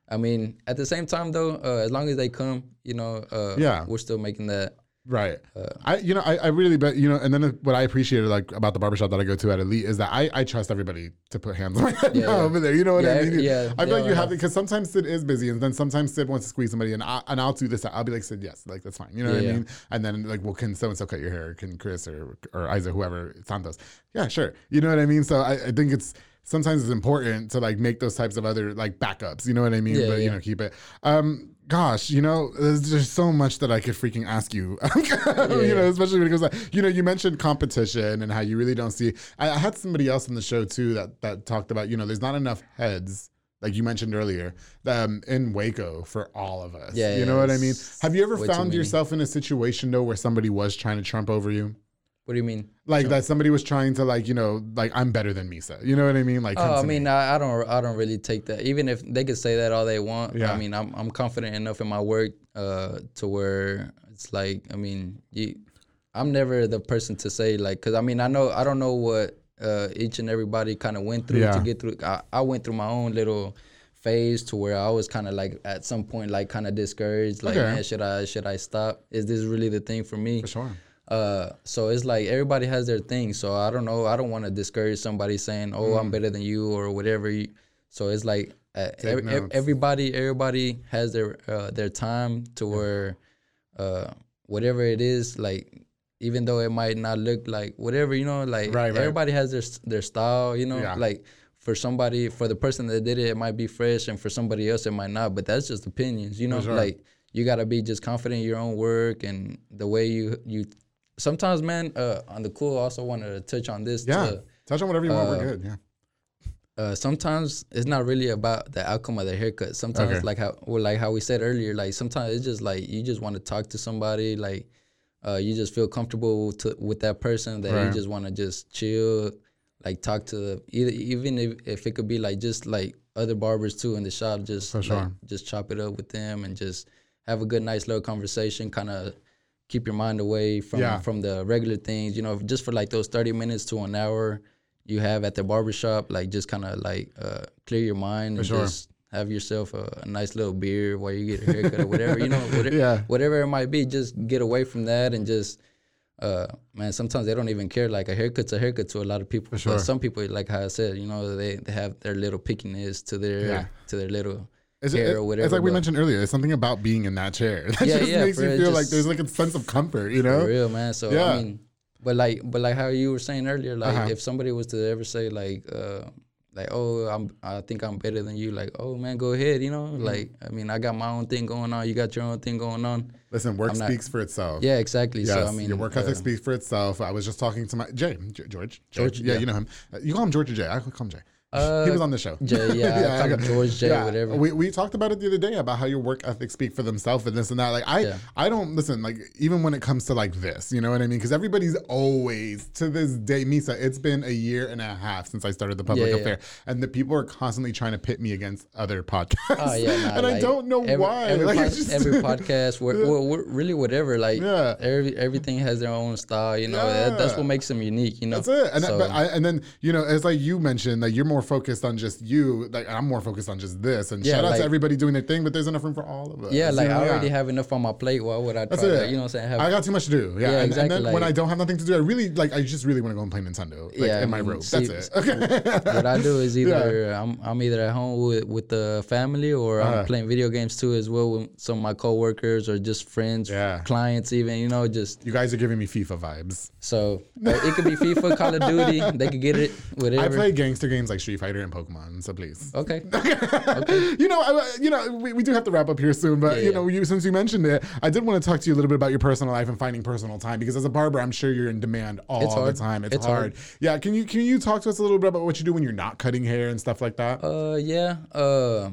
[SPEAKER 2] I mean, at the same time though, uh, as long as they come, you know, uh,
[SPEAKER 1] Yeah.
[SPEAKER 2] we're still making that.
[SPEAKER 1] Right. I, you know, I, I really, but you know, and then what I appreciated like about the barbershop that I go to at Elite is that I, I trust everybody to put hands on my head
[SPEAKER 2] Yeah, yeah.
[SPEAKER 1] over there. You know what
[SPEAKER 2] Yeah,
[SPEAKER 1] I mean?
[SPEAKER 2] yeah,
[SPEAKER 1] I feel like you have because sometimes Sid is busy, and then sometimes Sid wants to squeeze somebody, and I, and I'll do this. I'll be like Sid, yes, like that's fine. You know what I mean? And then like, well, can so and so cut your hair? Can Chris or or Isaac, whoever Santos? Yeah, sure. You know what I mean? So I, I think it's. Sometimes it's important to like make those types of other like backups, you know what I mean?
[SPEAKER 2] Yeah,
[SPEAKER 1] but you know, keep it. Um, gosh, you know, there's just so much that I could freaking ask you. you know, especially when it goes like, you know, you mentioned competition and how you really don't see. I, I had somebody else on the show too that that talked about, you know, there's not enough heads. Like you mentioned earlier, um, in Waco for all of us.
[SPEAKER 2] Yeah,
[SPEAKER 1] you
[SPEAKER 2] yeah,
[SPEAKER 1] know what I mean. Have you ever found yourself in a situation though where somebody was trying to trump over you?
[SPEAKER 2] What do you mean?
[SPEAKER 1] Like that somebody was trying to like, you know, like I'm better than Misa. You know what I mean? Like,
[SPEAKER 2] Oh, I mean. I, I don't, I don't really take that. Even if they could say that all they want,
[SPEAKER 1] Yeah.
[SPEAKER 2] I mean, I'm, I'm confident enough in my work uh, to where it's like, I mean, you, I'm never the person to say like, cause I mean, I know, I don't know what uh, each and everybody kind of went through
[SPEAKER 1] Yeah.
[SPEAKER 2] to get through. I, I went through my own little phase to where I was kind of like at some point like kind of discouraged, like,
[SPEAKER 1] Okay.
[SPEAKER 2] man, should I, should I stop? Is this really the thing for me?
[SPEAKER 1] for sure.
[SPEAKER 2] Uh, so it's like everybody has their thing. So I don't know. I don't want to discourage somebody saying, "Oh,
[SPEAKER 1] Mm.
[SPEAKER 2] I'm better than you" or whatever. You, so it's like uh, ev- ev- everybody, everybody has their uh, their time to where uh, whatever it is, like even though it might not look like whatever, you know, like
[SPEAKER 1] Right, right.
[SPEAKER 2] everybody has their their style, you know,
[SPEAKER 1] Yeah.
[SPEAKER 2] like. For somebody, for the person that did it, it might be fresh, and for somebody else, it might not. But that's just opinions, you know.
[SPEAKER 1] sure.
[SPEAKER 2] Like you gotta be just confident in your own work and the way you you sometimes man uh on the cool I also wanted to touch on this
[SPEAKER 1] Yeah.
[SPEAKER 2] too.
[SPEAKER 1] Touch on whatever you want.
[SPEAKER 2] uh,
[SPEAKER 1] We're good. Yeah.
[SPEAKER 2] uh sometimes it's not really about the outcome of the haircut sometimes
[SPEAKER 1] Okay.
[SPEAKER 2] like how well, like how we said earlier like sometimes it's just like you just want to talk to somebody like uh you just feel comfortable to, with that person that
[SPEAKER 1] Right.
[SPEAKER 2] you just want to just chill like talk to either even if, if it could be like just like other barbers too in the shop just
[SPEAKER 1] For
[SPEAKER 2] like,
[SPEAKER 1] sure.
[SPEAKER 2] just chop it up with them and just have a good nice little conversation kind of keep your mind away from
[SPEAKER 1] Yeah.
[SPEAKER 2] from the regular things you know just for like those 30 minutes to an hour you have at the barbershop like just kind of like uh, clear your mind and
[SPEAKER 1] sure.
[SPEAKER 2] just have yourself a, a nice little beer while you get a haircut or whatever you know whatever,
[SPEAKER 1] Yeah.
[SPEAKER 2] whatever it might be just get away from that and just uh, man sometimes they don't even care like a haircut's a haircut to a lot of people
[SPEAKER 1] sure.
[SPEAKER 2] but some people like how i said you know they, they have their little pickiness to their
[SPEAKER 1] Yeah.
[SPEAKER 2] to their little Hair
[SPEAKER 1] it,
[SPEAKER 2] or whatever
[SPEAKER 1] it's like we mentioned earlier. It's something about being in that chair that
[SPEAKER 2] Yeah,
[SPEAKER 1] just
[SPEAKER 2] yeah,
[SPEAKER 1] makes you feel like there's like a sense of comfort. You know?
[SPEAKER 2] For real, man. So
[SPEAKER 1] Yeah.
[SPEAKER 2] I mean, but like, but like how you were saying earlier, like
[SPEAKER 1] Uh-huh.
[SPEAKER 2] if somebody was to ever say like, uh, like, oh, I'm, I think I'm better than you, like, oh man, go ahead, you know,
[SPEAKER 1] Mm-hmm.
[SPEAKER 2] like, I mean, I got my own thing going on, you got your own thing going on.
[SPEAKER 1] Listen, work
[SPEAKER 2] I'm not-
[SPEAKER 1] speaks for itself.
[SPEAKER 2] Yeah, exactly.
[SPEAKER 1] Yes,
[SPEAKER 2] so I mean,
[SPEAKER 1] your work ethic
[SPEAKER 2] uh,
[SPEAKER 1] speaks for itself. I was just talking to my Jay, George, Jay.
[SPEAKER 2] George,
[SPEAKER 1] yeah,
[SPEAKER 2] yeah.
[SPEAKER 1] you know him. You call him George or Jay? I call him Jay.
[SPEAKER 2] Uh,
[SPEAKER 1] he was on the show.
[SPEAKER 2] Jay, yeah, him George, Jay, whatever.
[SPEAKER 1] We, we talked about it the other day about how your work ethic speak for themselves and this and that. Like I,
[SPEAKER 2] Yeah.
[SPEAKER 1] I don't listen. Like even when it comes to like this, you know what I mean? Because everybody's always to this day, Misa. It's been a year and a half since I started the public
[SPEAKER 2] Yeah, yeah.
[SPEAKER 1] affair, and the people are constantly trying to pit me against other podcasts.
[SPEAKER 2] Oh yeah, nah,
[SPEAKER 1] and I don't know
[SPEAKER 2] every,
[SPEAKER 1] why.
[SPEAKER 2] Every,
[SPEAKER 1] like,
[SPEAKER 2] pod-
[SPEAKER 1] just-
[SPEAKER 2] every podcast, we're, we're, we're really whatever. Like
[SPEAKER 1] Yeah.
[SPEAKER 2] every everything has their own style. You know, that, that's what makes them unique. You know,
[SPEAKER 1] That's it. And,
[SPEAKER 2] So-
[SPEAKER 1] but I, and then, you know, as like you mentioned, that you're more focused on just you. Like I'm more focused on just this. And
[SPEAKER 2] Yeah,
[SPEAKER 1] shout out
[SPEAKER 2] like-
[SPEAKER 1] to everybody doing their thing, but there's enough room for all of us.
[SPEAKER 2] yeah,
[SPEAKER 1] you
[SPEAKER 2] like
[SPEAKER 1] know?
[SPEAKER 2] I already
[SPEAKER 1] Yeah.
[SPEAKER 2] have enough on my plate. Why would I try
[SPEAKER 1] That's
[SPEAKER 2] to, you know what I'm saying? Have,
[SPEAKER 1] I got too much to do. Yeah,
[SPEAKER 2] Yeah,
[SPEAKER 1] and,
[SPEAKER 2] exactly,
[SPEAKER 1] And then when I don't have nothing to do, I really like. I just really want to go and play Nintendo. Like,
[SPEAKER 2] Yeah,
[SPEAKER 1] in my
[SPEAKER 2] room.
[SPEAKER 1] That's it. Okay.
[SPEAKER 2] what I do is either I'm I'm either at home with, with the family or
[SPEAKER 1] Uh-huh.
[SPEAKER 2] I'm playing video games too as well with some of my coworkers or just friends,
[SPEAKER 1] Yeah.
[SPEAKER 2] clients even. You know, just
[SPEAKER 1] you guys are giving me FIFA vibes.
[SPEAKER 2] so it could be FIFA, Call of Duty. They could get it, whatever.
[SPEAKER 1] I play gangster games like Street Fighter and Pokemon. So please.
[SPEAKER 2] Okay.
[SPEAKER 1] you know, I, you know, we, we do have to wrap up here soon, but
[SPEAKER 2] Yeah,
[SPEAKER 1] you
[SPEAKER 2] yeah.
[SPEAKER 1] know, you since you mentioned it, I did want to talk to you a little bit about your personal life and finding personal time because as a barber, I'm sure you're in demand all the time. It's,
[SPEAKER 2] It's
[SPEAKER 1] hard.
[SPEAKER 2] hard.
[SPEAKER 1] Yeah, can you can you talk to us a little bit about what you do when you're not cutting hair and stuff like that?
[SPEAKER 2] Uh, yeah. Uh,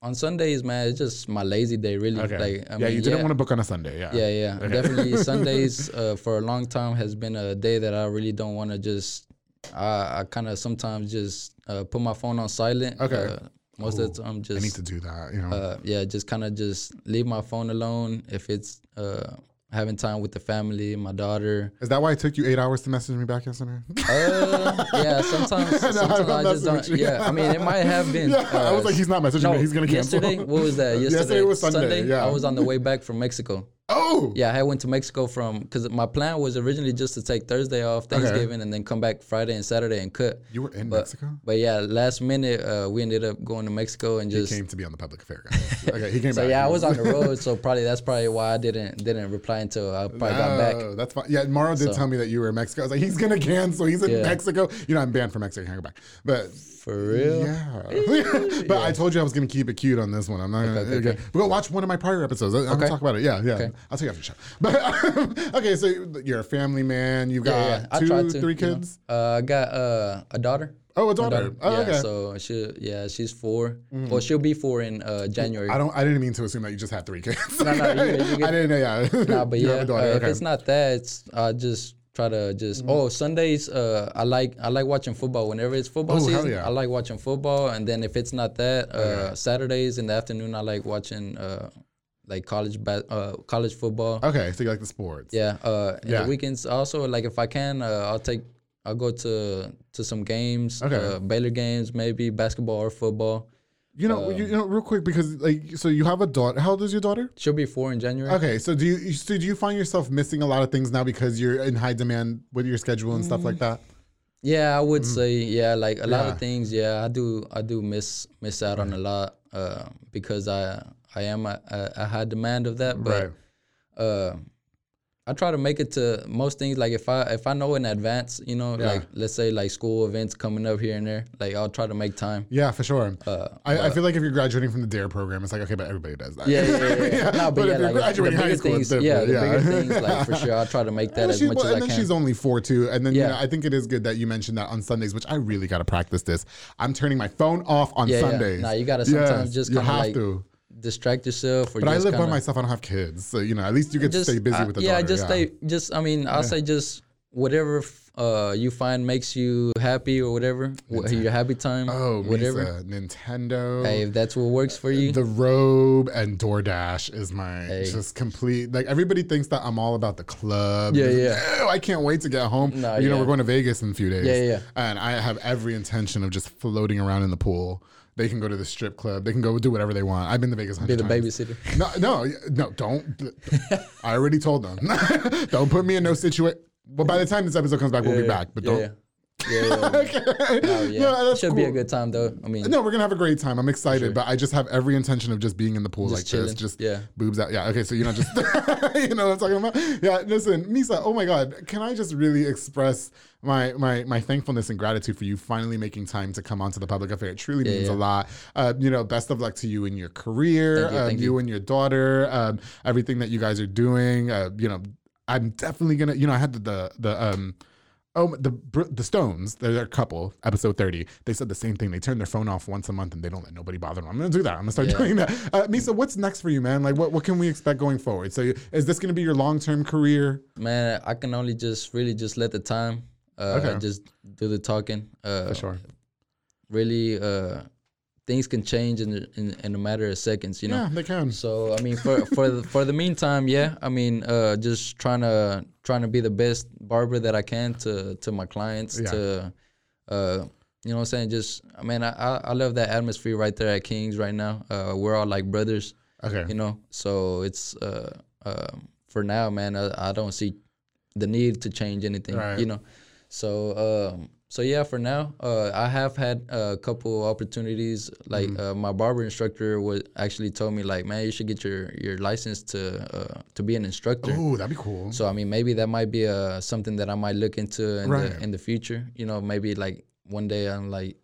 [SPEAKER 2] on Sundays, man, it's just my lazy day. Really.
[SPEAKER 1] okay.
[SPEAKER 2] Like, I
[SPEAKER 1] yeah,
[SPEAKER 2] mean,
[SPEAKER 1] you didn't want to book on a Sunday. Yeah.
[SPEAKER 2] Yeah, yeah.
[SPEAKER 1] Okay.
[SPEAKER 2] Definitely Sundays uh, for a long time has been a day that I really don't want to just. I, I kind of sometimes just uh, put my phone on silent.
[SPEAKER 1] Okay.
[SPEAKER 2] Uh, most of the time, just I
[SPEAKER 1] need to do that. You know.
[SPEAKER 2] uh, yeah, just kind of just leave my phone alone. If it's uh, having time with the family, my daughter.
[SPEAKER 1] Is that why it took you eight hours to message me back yesterday?
[SPEAKER 2] Uh, yeah, sometimes,
[SPEAKER 1] No, I'm
[SPEAKER 2] sometimes I just don't. Yeah, I mean, it might have been.
[SPEAKER 1] Yeah, I was like, he's not messaging me. He's gonna cancel.
[SPEAKER 2] Yesterday, what was that? Yesterday,
[SPEAKER 1] Yesterday was Sunday, yeah.
[SPEAKER 2] I was on the way back from Mexico.
[SPEAKER 1] Oh
[SPEAKER 2] Yeah, I went to Mexico from because my plan was originally just to take Thursday off Thanksgiving and then come back Friday and Saturday and cut.
[SPEAKER 1] You were in
[SPEAKER 2] but,
[SPEAKER 1] Mexico?
[SPEAKER 2] But yeah, last minute uh, we ended up going to Mexico and
[SPEAKER 1] He
[SPEAKER 2] just
[SPEAKER 1] came to be on the public affair, guys. Okay, he came
[SPEAKER 2] so
[SPEAKER 1] back.
[SPEAKER 2] yeah, I was on the road, so probably that's probably why I didn't didn't reply until I probably got back.
[SPEAKER 1] That's fine. Yeah, Mauro did
[SPEAKER 2] So-
[SPEAKER 1] tell me that you were in Mexico. I was like, he's gonna cancel. He's in
[SPEAKER 2] Yeah.
[SPEAKER 1] Mexico. You know, I'm banned from Mexico. I can't go back. But
[SPEAKER 2] For real?
[SPEAKER 1] yeah, but I told you I was gonna keep it cute on this one. I'm not gonna.
[SPEAKER 2] okay,
[SPEAKER 1] Okay,
[SPEAKER 2] okay.
[SPEAKER 1] But go watch one of my prior episodes. I'm gonna
[SPEAKER 2] Okay.
[SPEAKER 1] talk about it. Yeah, yeah.
[SPEAKER 2] Okay.
[SPEAKER 1] I'll tell you after the show. But okay, so you're a family man. You've got
[SPEAKER 2] Yeah, yeah.
[SPEAKER 1] Two,
[SPEAKER 2] to,
[SPEAKER 1] three
[SPEAKER 2] you know.
[SPEAKER 1] kids.
[SPEAKER 2] Uh, I got uh, a daughter.
[SPEAKER 1] Oh, a
[SPEAKER 2] My
[SPEAKER 1] daughter. Oh,
[SPEAKER 2] yeah,
[SPEAKER 1] okay. Mm.
[SPEAKER 2] so she yeah she's 4 Well, she'll be four in uh, January.
[SPEAKER 1] I don't. I didn't mean to assume that you just had three kids.
[SPEAKER 2] No, no, you you good.
[SPEAKER 1] I didn't know. Yeah.
[SPEAKER 2] Nah, but
[SPEAKER 1] You
[SPEAKER 2] yeah,
[SPEAKER 1] have a
[SPEAKER 2] uh,
[SPEAKER 1] daughter.
[SPEAKER 2] if
[SPEAKER 1] okay. Mm-hmm.
[SPEAKER 2] it's not that, it's I just try to just oh Sundays. Uh, I like I like watching football. Whenever it's football
[SPEAKER 1] Oh,
[SPEAKER 2] season,
[SPEAKER 1] yeah.
[SPEAKER 2] I like watching football. And then if it's not that, uh, Saturdays in the afternoon, I like watching uh, like college ba- uh, college football.
[SPEAKER 1] okay, so you like the sports.
[SPEAKER 2] Yeah. Uh,
[SPEAKER 1] Yeah.
[SPEAKER 2] the weekends also like if I can, uh, I'll take I'll go to to some games.
[SPEAKER 1] Okay.
[SPEAKER 2] Uh, Baylor games, maybe basketball or football.
[SPEAKER 1] You know,
[SPEAKER 2] Um,
[SPEAKER 1] you, you know, real quick because like, so you have a daughter. How old is your daughter?
[SPEAKER 2] She'll be four in January.
[SPEAKER 1] Okay, so do you so do you find yourself missing a lot of things now because you're in high demand with your schedule and stuff like that?
[SPEAKER 2] Yeah, I would say yeah, like a lot
[SPEAKER 1] Mm.
[SPEAKER 2] Of things. Yeah, I do. I do miss miss out on a lot uh, because I I am a, a, a high demand of that. But
[SPEAKER 1] Right.
[SPEAKER 2] uh, I try to make it to most things. Like if I if I know in advance, you know,
[SPEAKER 1] Yeah.
[SPEAKER 2] like let's say like school events coming up here and there, like I'll try to make time.
[SPEAKER 1] Yeah, for sure.
[SPEAKER 2] Uh,
[SPEAKER 1] I, I feel like if you're graduating from the DARE program, it's like okay, but everybody does that.
[SPEAKER 2] Yeah, yeah, yeah. yeah. no, but,
[SPEAKER 1] but
[SPEAKER 2] yeah,
[SPEAKER 1] if you're
[SPEAKER 2] like the
[SPEAKER 1] graduating high school,
[SPEAKER 2] things, yeah, the bigger
[SPEAKER 1] yeah.
[SPEAKER 2] things, like for sure, I'll try to make that as
[SPEAKER 1] she,
[SPEAKER 2] much
[SPEAKER 1] well,
[SPEAKER 2] as I can.
[SPEAKER 1] and then she's only four too. And then you
[SPEAKER 2] Yeah.
[SPEAKER 1] know, I think it is good that you mentioned that on Sundays, which I really got to practice this. I'm turning my phone off on
[SPEAKER 2] Yeah, yeah.
[SPEAKER 1] Sundays.
[SPEAKER 2] Nah, you gotta sometimes
[SPEAKER 1] Yes,
[SPEAKER 2] just kinda
[SPEAKER 1] have
[SPEAKER 2] like
[SPEAKER 1] to.
[SPEAKER 2] Distract yourself, or
[SPEAKER 1] But I live by myself. I don't have kids, so you know at least you get
[SPEAKER 2] just
[SPEAKER 1] to stay busy
[SPEAKER 2] uh,
[SPEAKER 1] with the
[SPEAKER 2] yeah,
[SPEAKER 1] daughter.
[SPEAKER 2] just stay. Just I mean, I'll say just whatever uh, you find makes you happy or whatever, wh- your happy time,
[SPEAKER 1] Oh,
[SPEAKER 2] whatever.
[SPEAKER 1] Misa, Nintendo.
[SPEAKER 2] Hey, if that's what works for you,
[SPEAKER 1] The robe and DoorDash is my
[SPEAKER 2] Hey.
[SPEAKER 1] just complete. Like everybody thinks that I'm all about the club.
[SPEAKER 2] Yeah, yeah.
[SPEAKER 1] "Ew, I can't wait to get home.
[SPEAKER 2] Nah,
[SPEAKER 1] you know, we're going to Vegas in a few days.
[SPEAKER 2] Yeah, yeah.
[SPEAKER 1] And I have every intention of just floating around in the pool. They can go to the strip club. They can go do whatever they want. I've been to Vegas.
[SPEAKER 2] be the
[SPEAKER 1] times.
[SPEAKER 2] babysitter.
[SPEAKER 1] No, no, no. Don't. I already told them. don't put me in no situation. Well, by the time this episode comes back, we'll be back. But don't.
[SPEAKER 2] yeah. Yeah, yeah, yeah. Oh, no, yeah.
[SPEAKER 1] No, that's
[SPEAKER 2] Should be a good time though. I mean,
[SPEAKER 1] No, we're gonna have a great time. I'm excited, but I just have every intention of just being in the pool
[SPEAKER 2] Just
[SPEAKER 1] like
[SPEAKER 2] chilling.
[SPEAKER 1] this, just
[SPEAKER 2] Yeah.
[SPEAKER 1] boobs out. Yeah, okay, so you're not just, you know what I'm talking about. Yeah, listen, Misa. Oh my God, can I just really express my my my thankfulness and gratitude for you finally making time to come onto the public affair. It truly means
[SPEAKER 2] yeah.
[SPEAKER 1] a lot. Uh, you know, best of luck to you in your career,
[SPEAKER 2] Thank you,
[SPEAKER 1] um, you
[SPEAKER 2] you.
[SPEAKER 1] and your daughter, um, everything that you guys are doing. Uh, you know, I'm definitely gonna. You know, I had the the, the um. Oh, the the Stones, they're a couple. Episode thirty, they said the same thing. They turn their phone off once a month and they don't let nobody bother them. I'm gonna do that. I'm gonna start
[SPEAKER 2] Yeah.
[SPEAKER 1] doing that. Uh, Misa, what's next for you, man? Like, what what can we expect going forward? So, is this gonna be your long term career?
[SPEAKER 2] man, I can only just really just let the time, uh,
[SPEAKER 1] Okay.
[SPEAKER 2] just do the talking. Uh,
[SPEAKER 1] For sure.
[SPEAKER 2] Really, uh, things can change in, in in a matter of seconds. You know.
[SPEAKER 1] Yeah, they can.
[SPEAKER 2] So I mean, for for the, for the meantime, yeah. I mean, uh, just trying to trying to be the best barber that I can to to my clients.
[SPEAKER 1] Yeah.
[SPEAKER 2] To, uh, you know, what I'm saying, just I mean, I I love that atmosphere right there at Kings right now. Uh, we're all like brothers.
[SPEAKER 1] Okay.
[SPEAKER 2] You know, so it's uh, uh, for now, man. I, I don't see the need to change anything.
[SPEAKER 1] Right.
[SPEAKER 2] You know, so um, so yeah, for now, uh, I have had a couple opportunities. Like
[SPEAKER 1] Mm-hmm.
[SPEAKER 2] uh, my barber instructor was actually told me like, man, you should get your your license to uh, to be an instructor.
[SPEAKER 1] Oh, that'd be cool.
[SPEAKER 2] So I mean, maybe that might be uh, something that I might look into in
[SPEAKER 1] Right.
[SPEAKER 2] the in the future. You know, maybe like one day I'm like.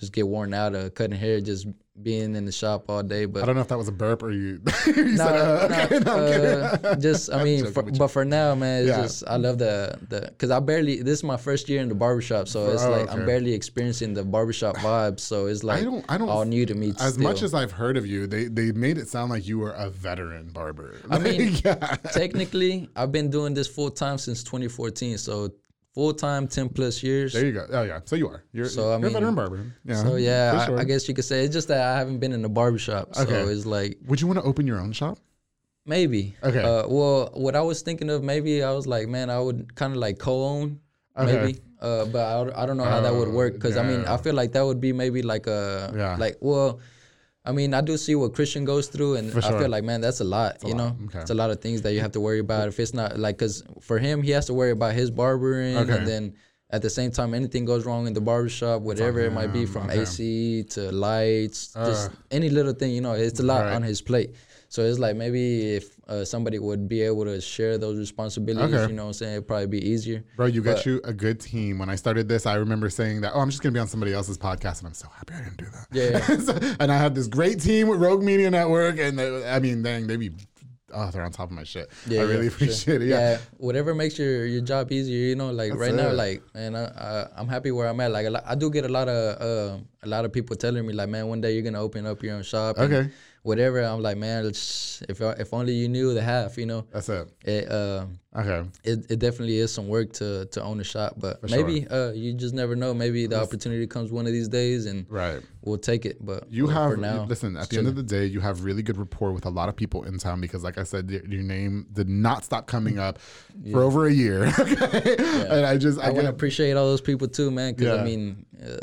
[SPEAKER 2] Just get worn out of cutting hair, just being in the shop all day. But
[SPEAKER 1] I don't know if that was a burp or you. you said, uh,
[SPEAKER 2] no, uh, just I mean, for, but for now, man, it's
[SPEAKER 1] Yeah.
[SPEAKER 2] just I love the the because I barely this is my first year in the barbershop, so it's
[SPEAKER 1] Oh,
[SPEAKER 2] like
[SPEAKER 1] okay.
[SPEAKER 2] I'm barely experiencing the barbershop vibes. So it's like
[SPEAKER 1] don't- I don't-
[SPEAKER 2] all new to me.
[SPEAKER 1] As
[SPEAKER 2] still.
[SPEAKER 1] much as I've heard of you, they they made it sound like you were a veteran barber.
[SPEAKER 2] I mean,
[SPEAKER 1] yeah.
[SPEAKER 2] technically, I've been doing this full time since 2014, so full time 10 plus years.
[SPEAKER 1] There you go. Oh yeah. So you are. You're,
[SPEAKER 2] So, I
[SPEAKER 1] you're a
[SPEAKER 2] mean-
[SPEAKER 1] veteran barber. Yeah.
[SPEAKER 2] So yeah,
[SPEAKER 1] for
[SPEAKER 2] I. I guess you could say it's just that I haven't been in a barbershop. So
[SPEAKER 1] Okay.
[SPEAKER 2] it's like
[SPEAKER 1] Would you want to open your own shop?
[SPEAKER 2] Maybe.
[SPEAKER 1] Okay.
[SPEAKER 2] Uh, well, what I was thinking of, maybe I was like, man, I would kind of like co-own,
[SPEAKER 1] Okay.
[SPEAKER 2] maybe. Uh, but I, I don't know how that would work because I mean. I feel like that would be maybe like a
[SPEAKER 1] Yeah.
[SPEAKER 2] like well, I mean, I do see what Christian goes through, and
[SPEAKER 1] For
[SPEAKER 2] I feel like, man, that's a lot. you
[SPEAKER 1] lot.
[SPEAKER 2] know,
[SPEAKER 1] Okay.
[SPEAKER 2] it's a lot of things that you have to worry about. If it's not like, cause for him, he has to worry about his barbering,
[SPEAKER 1] Okay.
[SPEAKER 2] and then at the same time, anything goes wrong in the barbershop, whatever it might be, from
[SPEAKER 1] Okay.
[SPEAKER 2] AC to lights, just any little thing. You know, it's a lot
[SPEAKER 1] Right.
[SPEAKER 2] on his plate. So it's like maybe if uh, somebody would be able to share those responsibilities,
[SPEAKER 1] Okay.
[SPEAKER 2] you know, what I'm saying it'd probably be easier.
[SPEAKER 1] Bro, you get
[SPEAKER 2] But-
[SPEAKER 1] you a good team. When I started this, I remember saying that, oh, I'm just going to be on somebody else's podcast. And I'm so happy I didn't do that.
[SPEAKER 2] Yeah.
[SPEAKER 1] So- and I had this great team with Rogue Media Network. And they, I mean, dang, they be, oh, they're on top of my shit. Yeah, I really
[SPEAKER 2] sure.
[SPEAKER 1] appreciate it. Yeah.
[SPEAKER 2] whatever makes your, your job easier, you know. Like
[SPEAKER 1] That's
[SPEAKER 2] right now, like man, I, I, I'm happy where I'm at. Like a lot, I do get a lot of uh, a lot of people telling me like, man, one day you're gonna open up your own shop. and
[SPEAKER 1] Okay.
[SPEAKER 2] Whatever. I'm like, man, if if only you knew the half, you know.
[SPEAKER 1] That's it.
[SPEAKER 2] It, uh,
[SPEAKER 1] Okay.
[SPEAKER 2] it, it definitely is some work to, to own a shop, but maybe uh, you just never know. Maybe the opportunity comes one of these days, and
[SPEAKER 1] Right.
[SPEAKER 2] we'll take it. But
[SPEAKER 1] You have
[SPEAKER 2] for now.
[SPEAKER 1] listen. At the end of the day, you have really good rapport with a lot of people in town because, like I said, your, your name did not stop coming up for over a year. okay, and I just I,
[SPEAKER 2] I want to appreciate all those people too, man. Because
[SPEAKER 1] Yeah.
[SPEAKER 2] I mean, uh,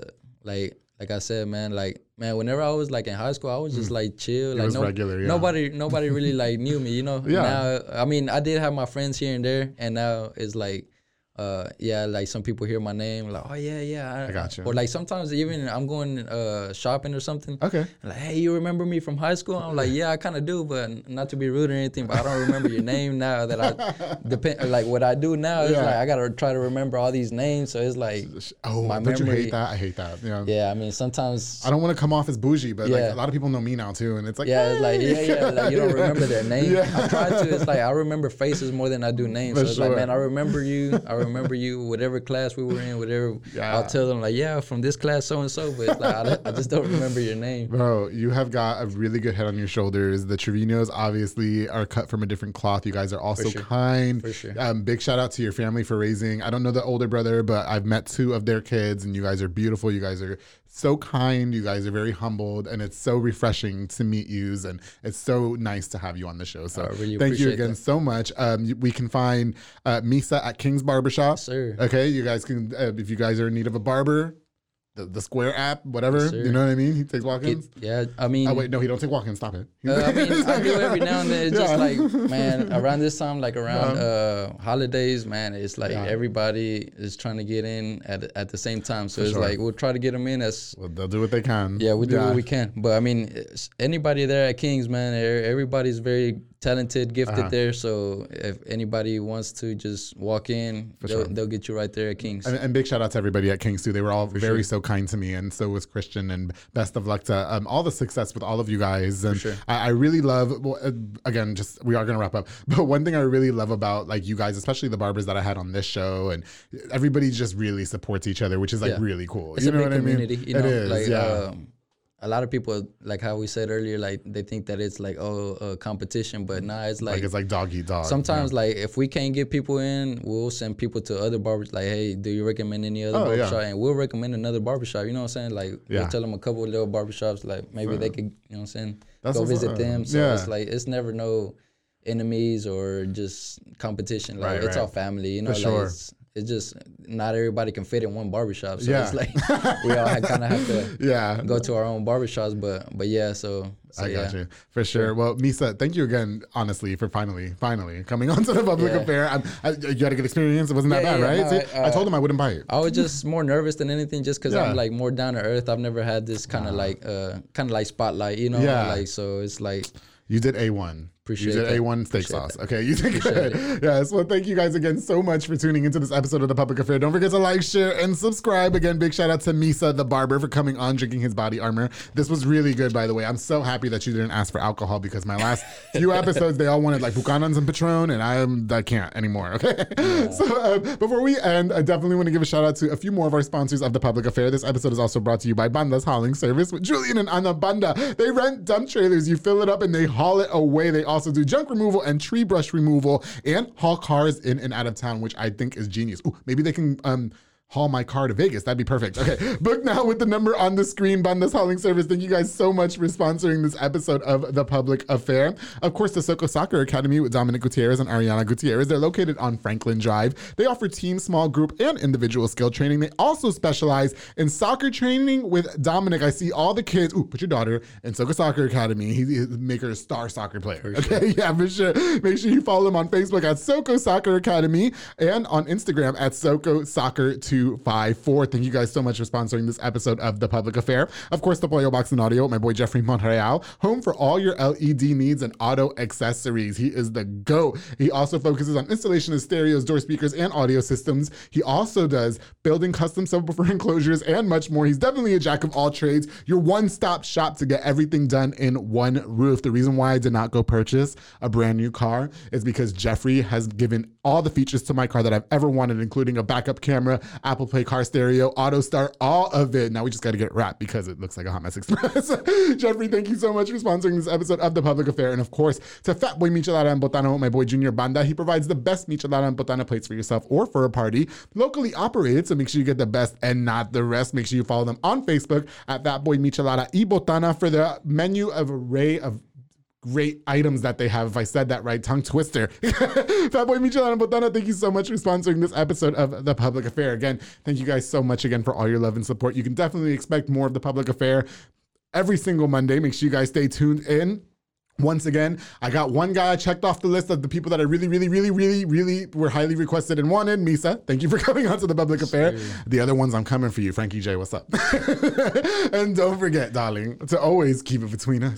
[SPEAKER 2] like like I said, man, like man, whenever I was like in high school, I was just like chill, like
[SPEAKER 1] Mm. was regular, yeah.
[SPEAKER 2] nobody nobody really like knew me, you know.
[SPEAKER 1] Yeah.
[SPEAKER 2] Now, I mean, I did have my friends here and there, and now it's like. Uh yeah, like some people hear my name, like oh yeah yeah,
[SPEAKER 1] I got you.
[SPEAKER 2] Or like sometimes even I'm going uh shopping or something.
[SPEAKER 1] Okay.
[SPEAKER 2] Like hey, you remember me from high school? I'm like yeah, I kind of do, but not to be rude or anything, but I don't remember your name now. That I depend like what I do now is like I gotta try to remember all these names, so it's like
[SPEAKER 1] Oh,
[SPEAKER 2] my
[SPEAKER 1] don't you
[SPEAKER 2] memory-
[SPEAKER 1] hate that? I hate that. Yeah.
[SPEAKER 2] yeah, I mean sometimes
[SPEAKER 1] I don't want to come off as bougie, but like a lot of people know me now too, and it's like
[SPEAKER 2] yeah, it's like yeah, yeah, like you don't
[SPEAKER 1] Yeah.
[SPEAKER 2] remember their name.
[SPEAKER 1] Yeah.
[SPEAKER 2] I try to. It's like I remember faces more than I do names.
[SPEAKER 1] For
[SPEAKER 2] so it's
[SPEAKER 1] sure.
[SPEAKER 2] like man, I remember you. I remember you. Whatever class we were in, whatever.
[SPEAKER 1] Yeah.
[SPEAKER 2] I'll tell them like yeah, from this class so and so, but like I, I just don't remember your name.
[SPEAKER 1] Bro, you have got a really good head on your shoulders. The Trevinos obviously are cut from a different cloth. You guys are also
[SPEAKER 2] sure.
[SPEAKER 1] kind.
[SPEAKER 2] For sure.
[SPEAKER 1] Um, big shout out to your family for raising. I don't know the older brother, but I've met two of their kids, and you guys are beautiful. You guys are so kind. You guys are very humbled, and it's so refreshing to meet yous, and it's so nice to have you on the show. So
[SPEAKER 2] I really
[SPEAKER 1] thank you again
[SPEAKER 2] that.
[SPEAKER 1] so much. Um, you- we can find uh, Misa at King's Barbershop.
[SPEAKER 2] sir.
[SPEAKER 1] Okay, you guys can uh, if you guys are in need of a barber. The, the Square app, whatever,
[SPEAKER 2] sir.
[SPEAKER 1] you know what I mean. He takes walk-ins.
[SPEAKER 2] It- yeah, I mean,
[SPEAKER 1] Oh wait, no, he don't take walk-ins. Stop it.
[SPEAKER 2] Uh, I mean, I do every now and then. It's
[SPEAKER 1] Yeah.
[SPEAKER 2] just like, man, around this time, like around uh, holidays, man, it's like
[SPEAKER 1] Yeah.
[SPEAKER 2] everybody is trying to get in at at the same time. So it's
[SPEAKER 1] sure.
[SPEAKER 2] like we'll try to get them in as
[SPEAKER 1] Well, they'll do what they can.
[SPEAKER 2] yeah, we do what we can. But I mean, anybody there at Kings, man, everybody's very talented, gifted
[SPEAKER 1] Uh-huh.
[SPEAKER 2] there. So if anybody wants to just walk in, they'll,
[SPEAKER 1] sure.
[SPEAKER 2] they'll get you right there at Kings.
[SPEAKER 1] And, and big shout out to everybody at Kings too. They were all very so kind to me, and so was Christian. And best of luck to um, all the success with all of you guys. And
[SPEAKER 2] sure.
[SPEAKER 1] I, I really love. Well, uh, again, just we are gonna wrap up. But one thing I really love about like you guys, especially the barbers that I had on this show, and everybody just really supports each other, which is like
[SPEAKER 2] Yeah.
[SPEAKER 1] really cool.
[SPEAKER 2] it's
[SPEAKER 1] you know what
[SPEAKER 2] community.
[SPEAKER 1] I mean?
[SPEAKER 2] You know,
[SPEAKER 1] it is.
[SPEAKER 2] like
[SPEAKER 1] yeah.
[SPEAKER 2] um, a lot of people, like how we said earlier, like they think that it's like oh a competition, but nah, it's
[SPEAKER 1] like,
[SPEAKER 2] like,
[SPEAKER 1] it's like dog eat dog.
[SPEAKER 2] sometimes like if we can't get people in, we'll send people to other barbers. Like hey, do you recommend any other
[SPEAKER 1] Oh, yeah.
[SPEAKER 2] barbershop? And we'll recommend another barbershop. You know what I'm saying? Like
[SPEAKER 1] Yeah.
[SPEAKER 2] we'll tell them a couple of little barbershops, like maybe they could, you know what I'm saying,
[SPEAKER 1] That's
[SPEAKER 2] go visit
[SPEAKER 1] up.
[SPEAKER 2] them. So
[SPEAKER 1] Yeah.
[SPEAKER 2] it's like it's never no enemies or just competition. Like
[SPEAKER 1] Right,
[SPEAKER 2] it's
[SPEAKER 1] right.
[SPEAKER 2] all family. You know, like
[SPEAKER 1] sure.
[SPEAKER 2] it's, it's just not everybody can fit in one barbershop. So
[SPEAKER 1] Yeah.
[SPEAKER 2] it's like we all kind of have to
[SPEAKER 1] yeah.
[SPEAKER 2] go to our own barbershops. But but yeah, so, so
[SPEAKER 1] I
[SPEAKER 2] yeah.
[SPEAKER 1] got you for sure. Well, Misa, thank you again, honestly, for finally, finally coming onto the public
[SPEAKER 2] Yeah.
[SPEAKER 1] affair. I'm, I, you had a good experience. It wasn't that bad,
[SPEAKER 2] yeah,
[SPEAKER 1] right?
[SPEAKER 2] no,
[SPEAKER 1] See,
[SPEAKER 2] I-
[SPEAKER 1] I told him I wouldn't bite.
[SPEAKER 2] I was just more nervous than anything, just because
[SPEAKER 1] Yeah.
[SPEAKER 2] I'm like more down to earth. I've never had this kind of like uh kind of like spotlight, you know?
[SPEAKER 1] Yeah.
[SPEAKER 2] Like so, it's like
[SPEAKER 1] You did A1.
[SPEAKER 2] Appreciate
[SPEAKER 1] you did. A1 steak
[SPEAKER 2] Appreciate
[SPEAKER 1] sauce. Okay, you did good. Yes. Well, thank you guys again so much for tuning into this episode of The Public Affair. Don't forget to like, share, and subscribe. Again, big shout out to Misa, the barber, for coming on, drinking his body armor. This was really good, by the way. I'm so happy that you didn't ask for alcohol because my last few episodes, they all wanted like Buchanan's and Patron, and I'm, I can't anymore. Okay. So uh, before we end, I definitely want to give a shout out to a few more of our sponsors of The Public Affair. This episode is also brought to you by Banda's Hauling Service with Julian and Anna Banda. They rent dump trailers. You fill it up and they haul it away. They also do junk removal and tree brush removal and haul cars in and out of town, which I think is genius. Ooh, maybe they can um, haul my car to Vegas. That'd be perfect. Okay, book now with the number on the screen. Bandas Hauling Service. Thank you guys so much for sponsoring this episode of The Public Affair. Of course, the Soko Soccer Academy with Dominic Gutierrez and Ariana Gutierrez. They're located on Franklin Drive. They offer team, small group, and individual skill training. They also specialize in soccer training with Dominic. I see all the kids. Ooh, put your daughter in Soko Soccer Academy. He, he make her a star soccer player. okay, yeah, for sure. Make sure you follow him on Facebook at Soko Soccer Academy and on Instagram at Soko Soccer 254. Thank you guys so much for sponsoring this episode of The Public Affair. Of course, the Pollo Box and Audio, my boy Jeffrey Monreal, home for all your LED needs and auto accessories. He is the GOAT. He also focuses on installation of stereos, door speakers, and audio systems. He also does building custom subwoofer enclosures and much more. He's definitely a jack of all trades. Your one stop shop to get everything done in one roof. The reason why I did not go purchase a brand new car is because Jeffrey has given all the features to my car that I've ever wanted, including a backup camera, Apple Play car stereo, auto start, all of it. Now we just got to get it wrapped because it looks like a Hot Mess Express. Jeffrey, thank you so much for sponsoring this episode of The Public Affair. And of course, to Fat Boy Michelada and Botana, my boy Junior Banda. He provides the best Michelada and Botana plates for yourself or for a party. Locally operated, so make sure you get the best and not the rest. Make sure you follow them on Facebook at Fat Boy Michelada y Botana for the menu of array of great items that they have. If I said that right, tongue twister. Fatboy Michelada and Botana, thank you so much for sponsoring this episode of The Public Affair. Again, thank you guys so much again for all your love and support. You can definitely expect more of The Public Affair every single Monday. Make sure you guys stay tuned in. Once again, I got one guy I checked off the list of the people that I really, really, really, really, really were highly requested and wanted. Misa, thank you for coming on to the public affair. The other ones, I'm coming for you. Frankie J, what's up? and don't forget, darling, to always keep it between us.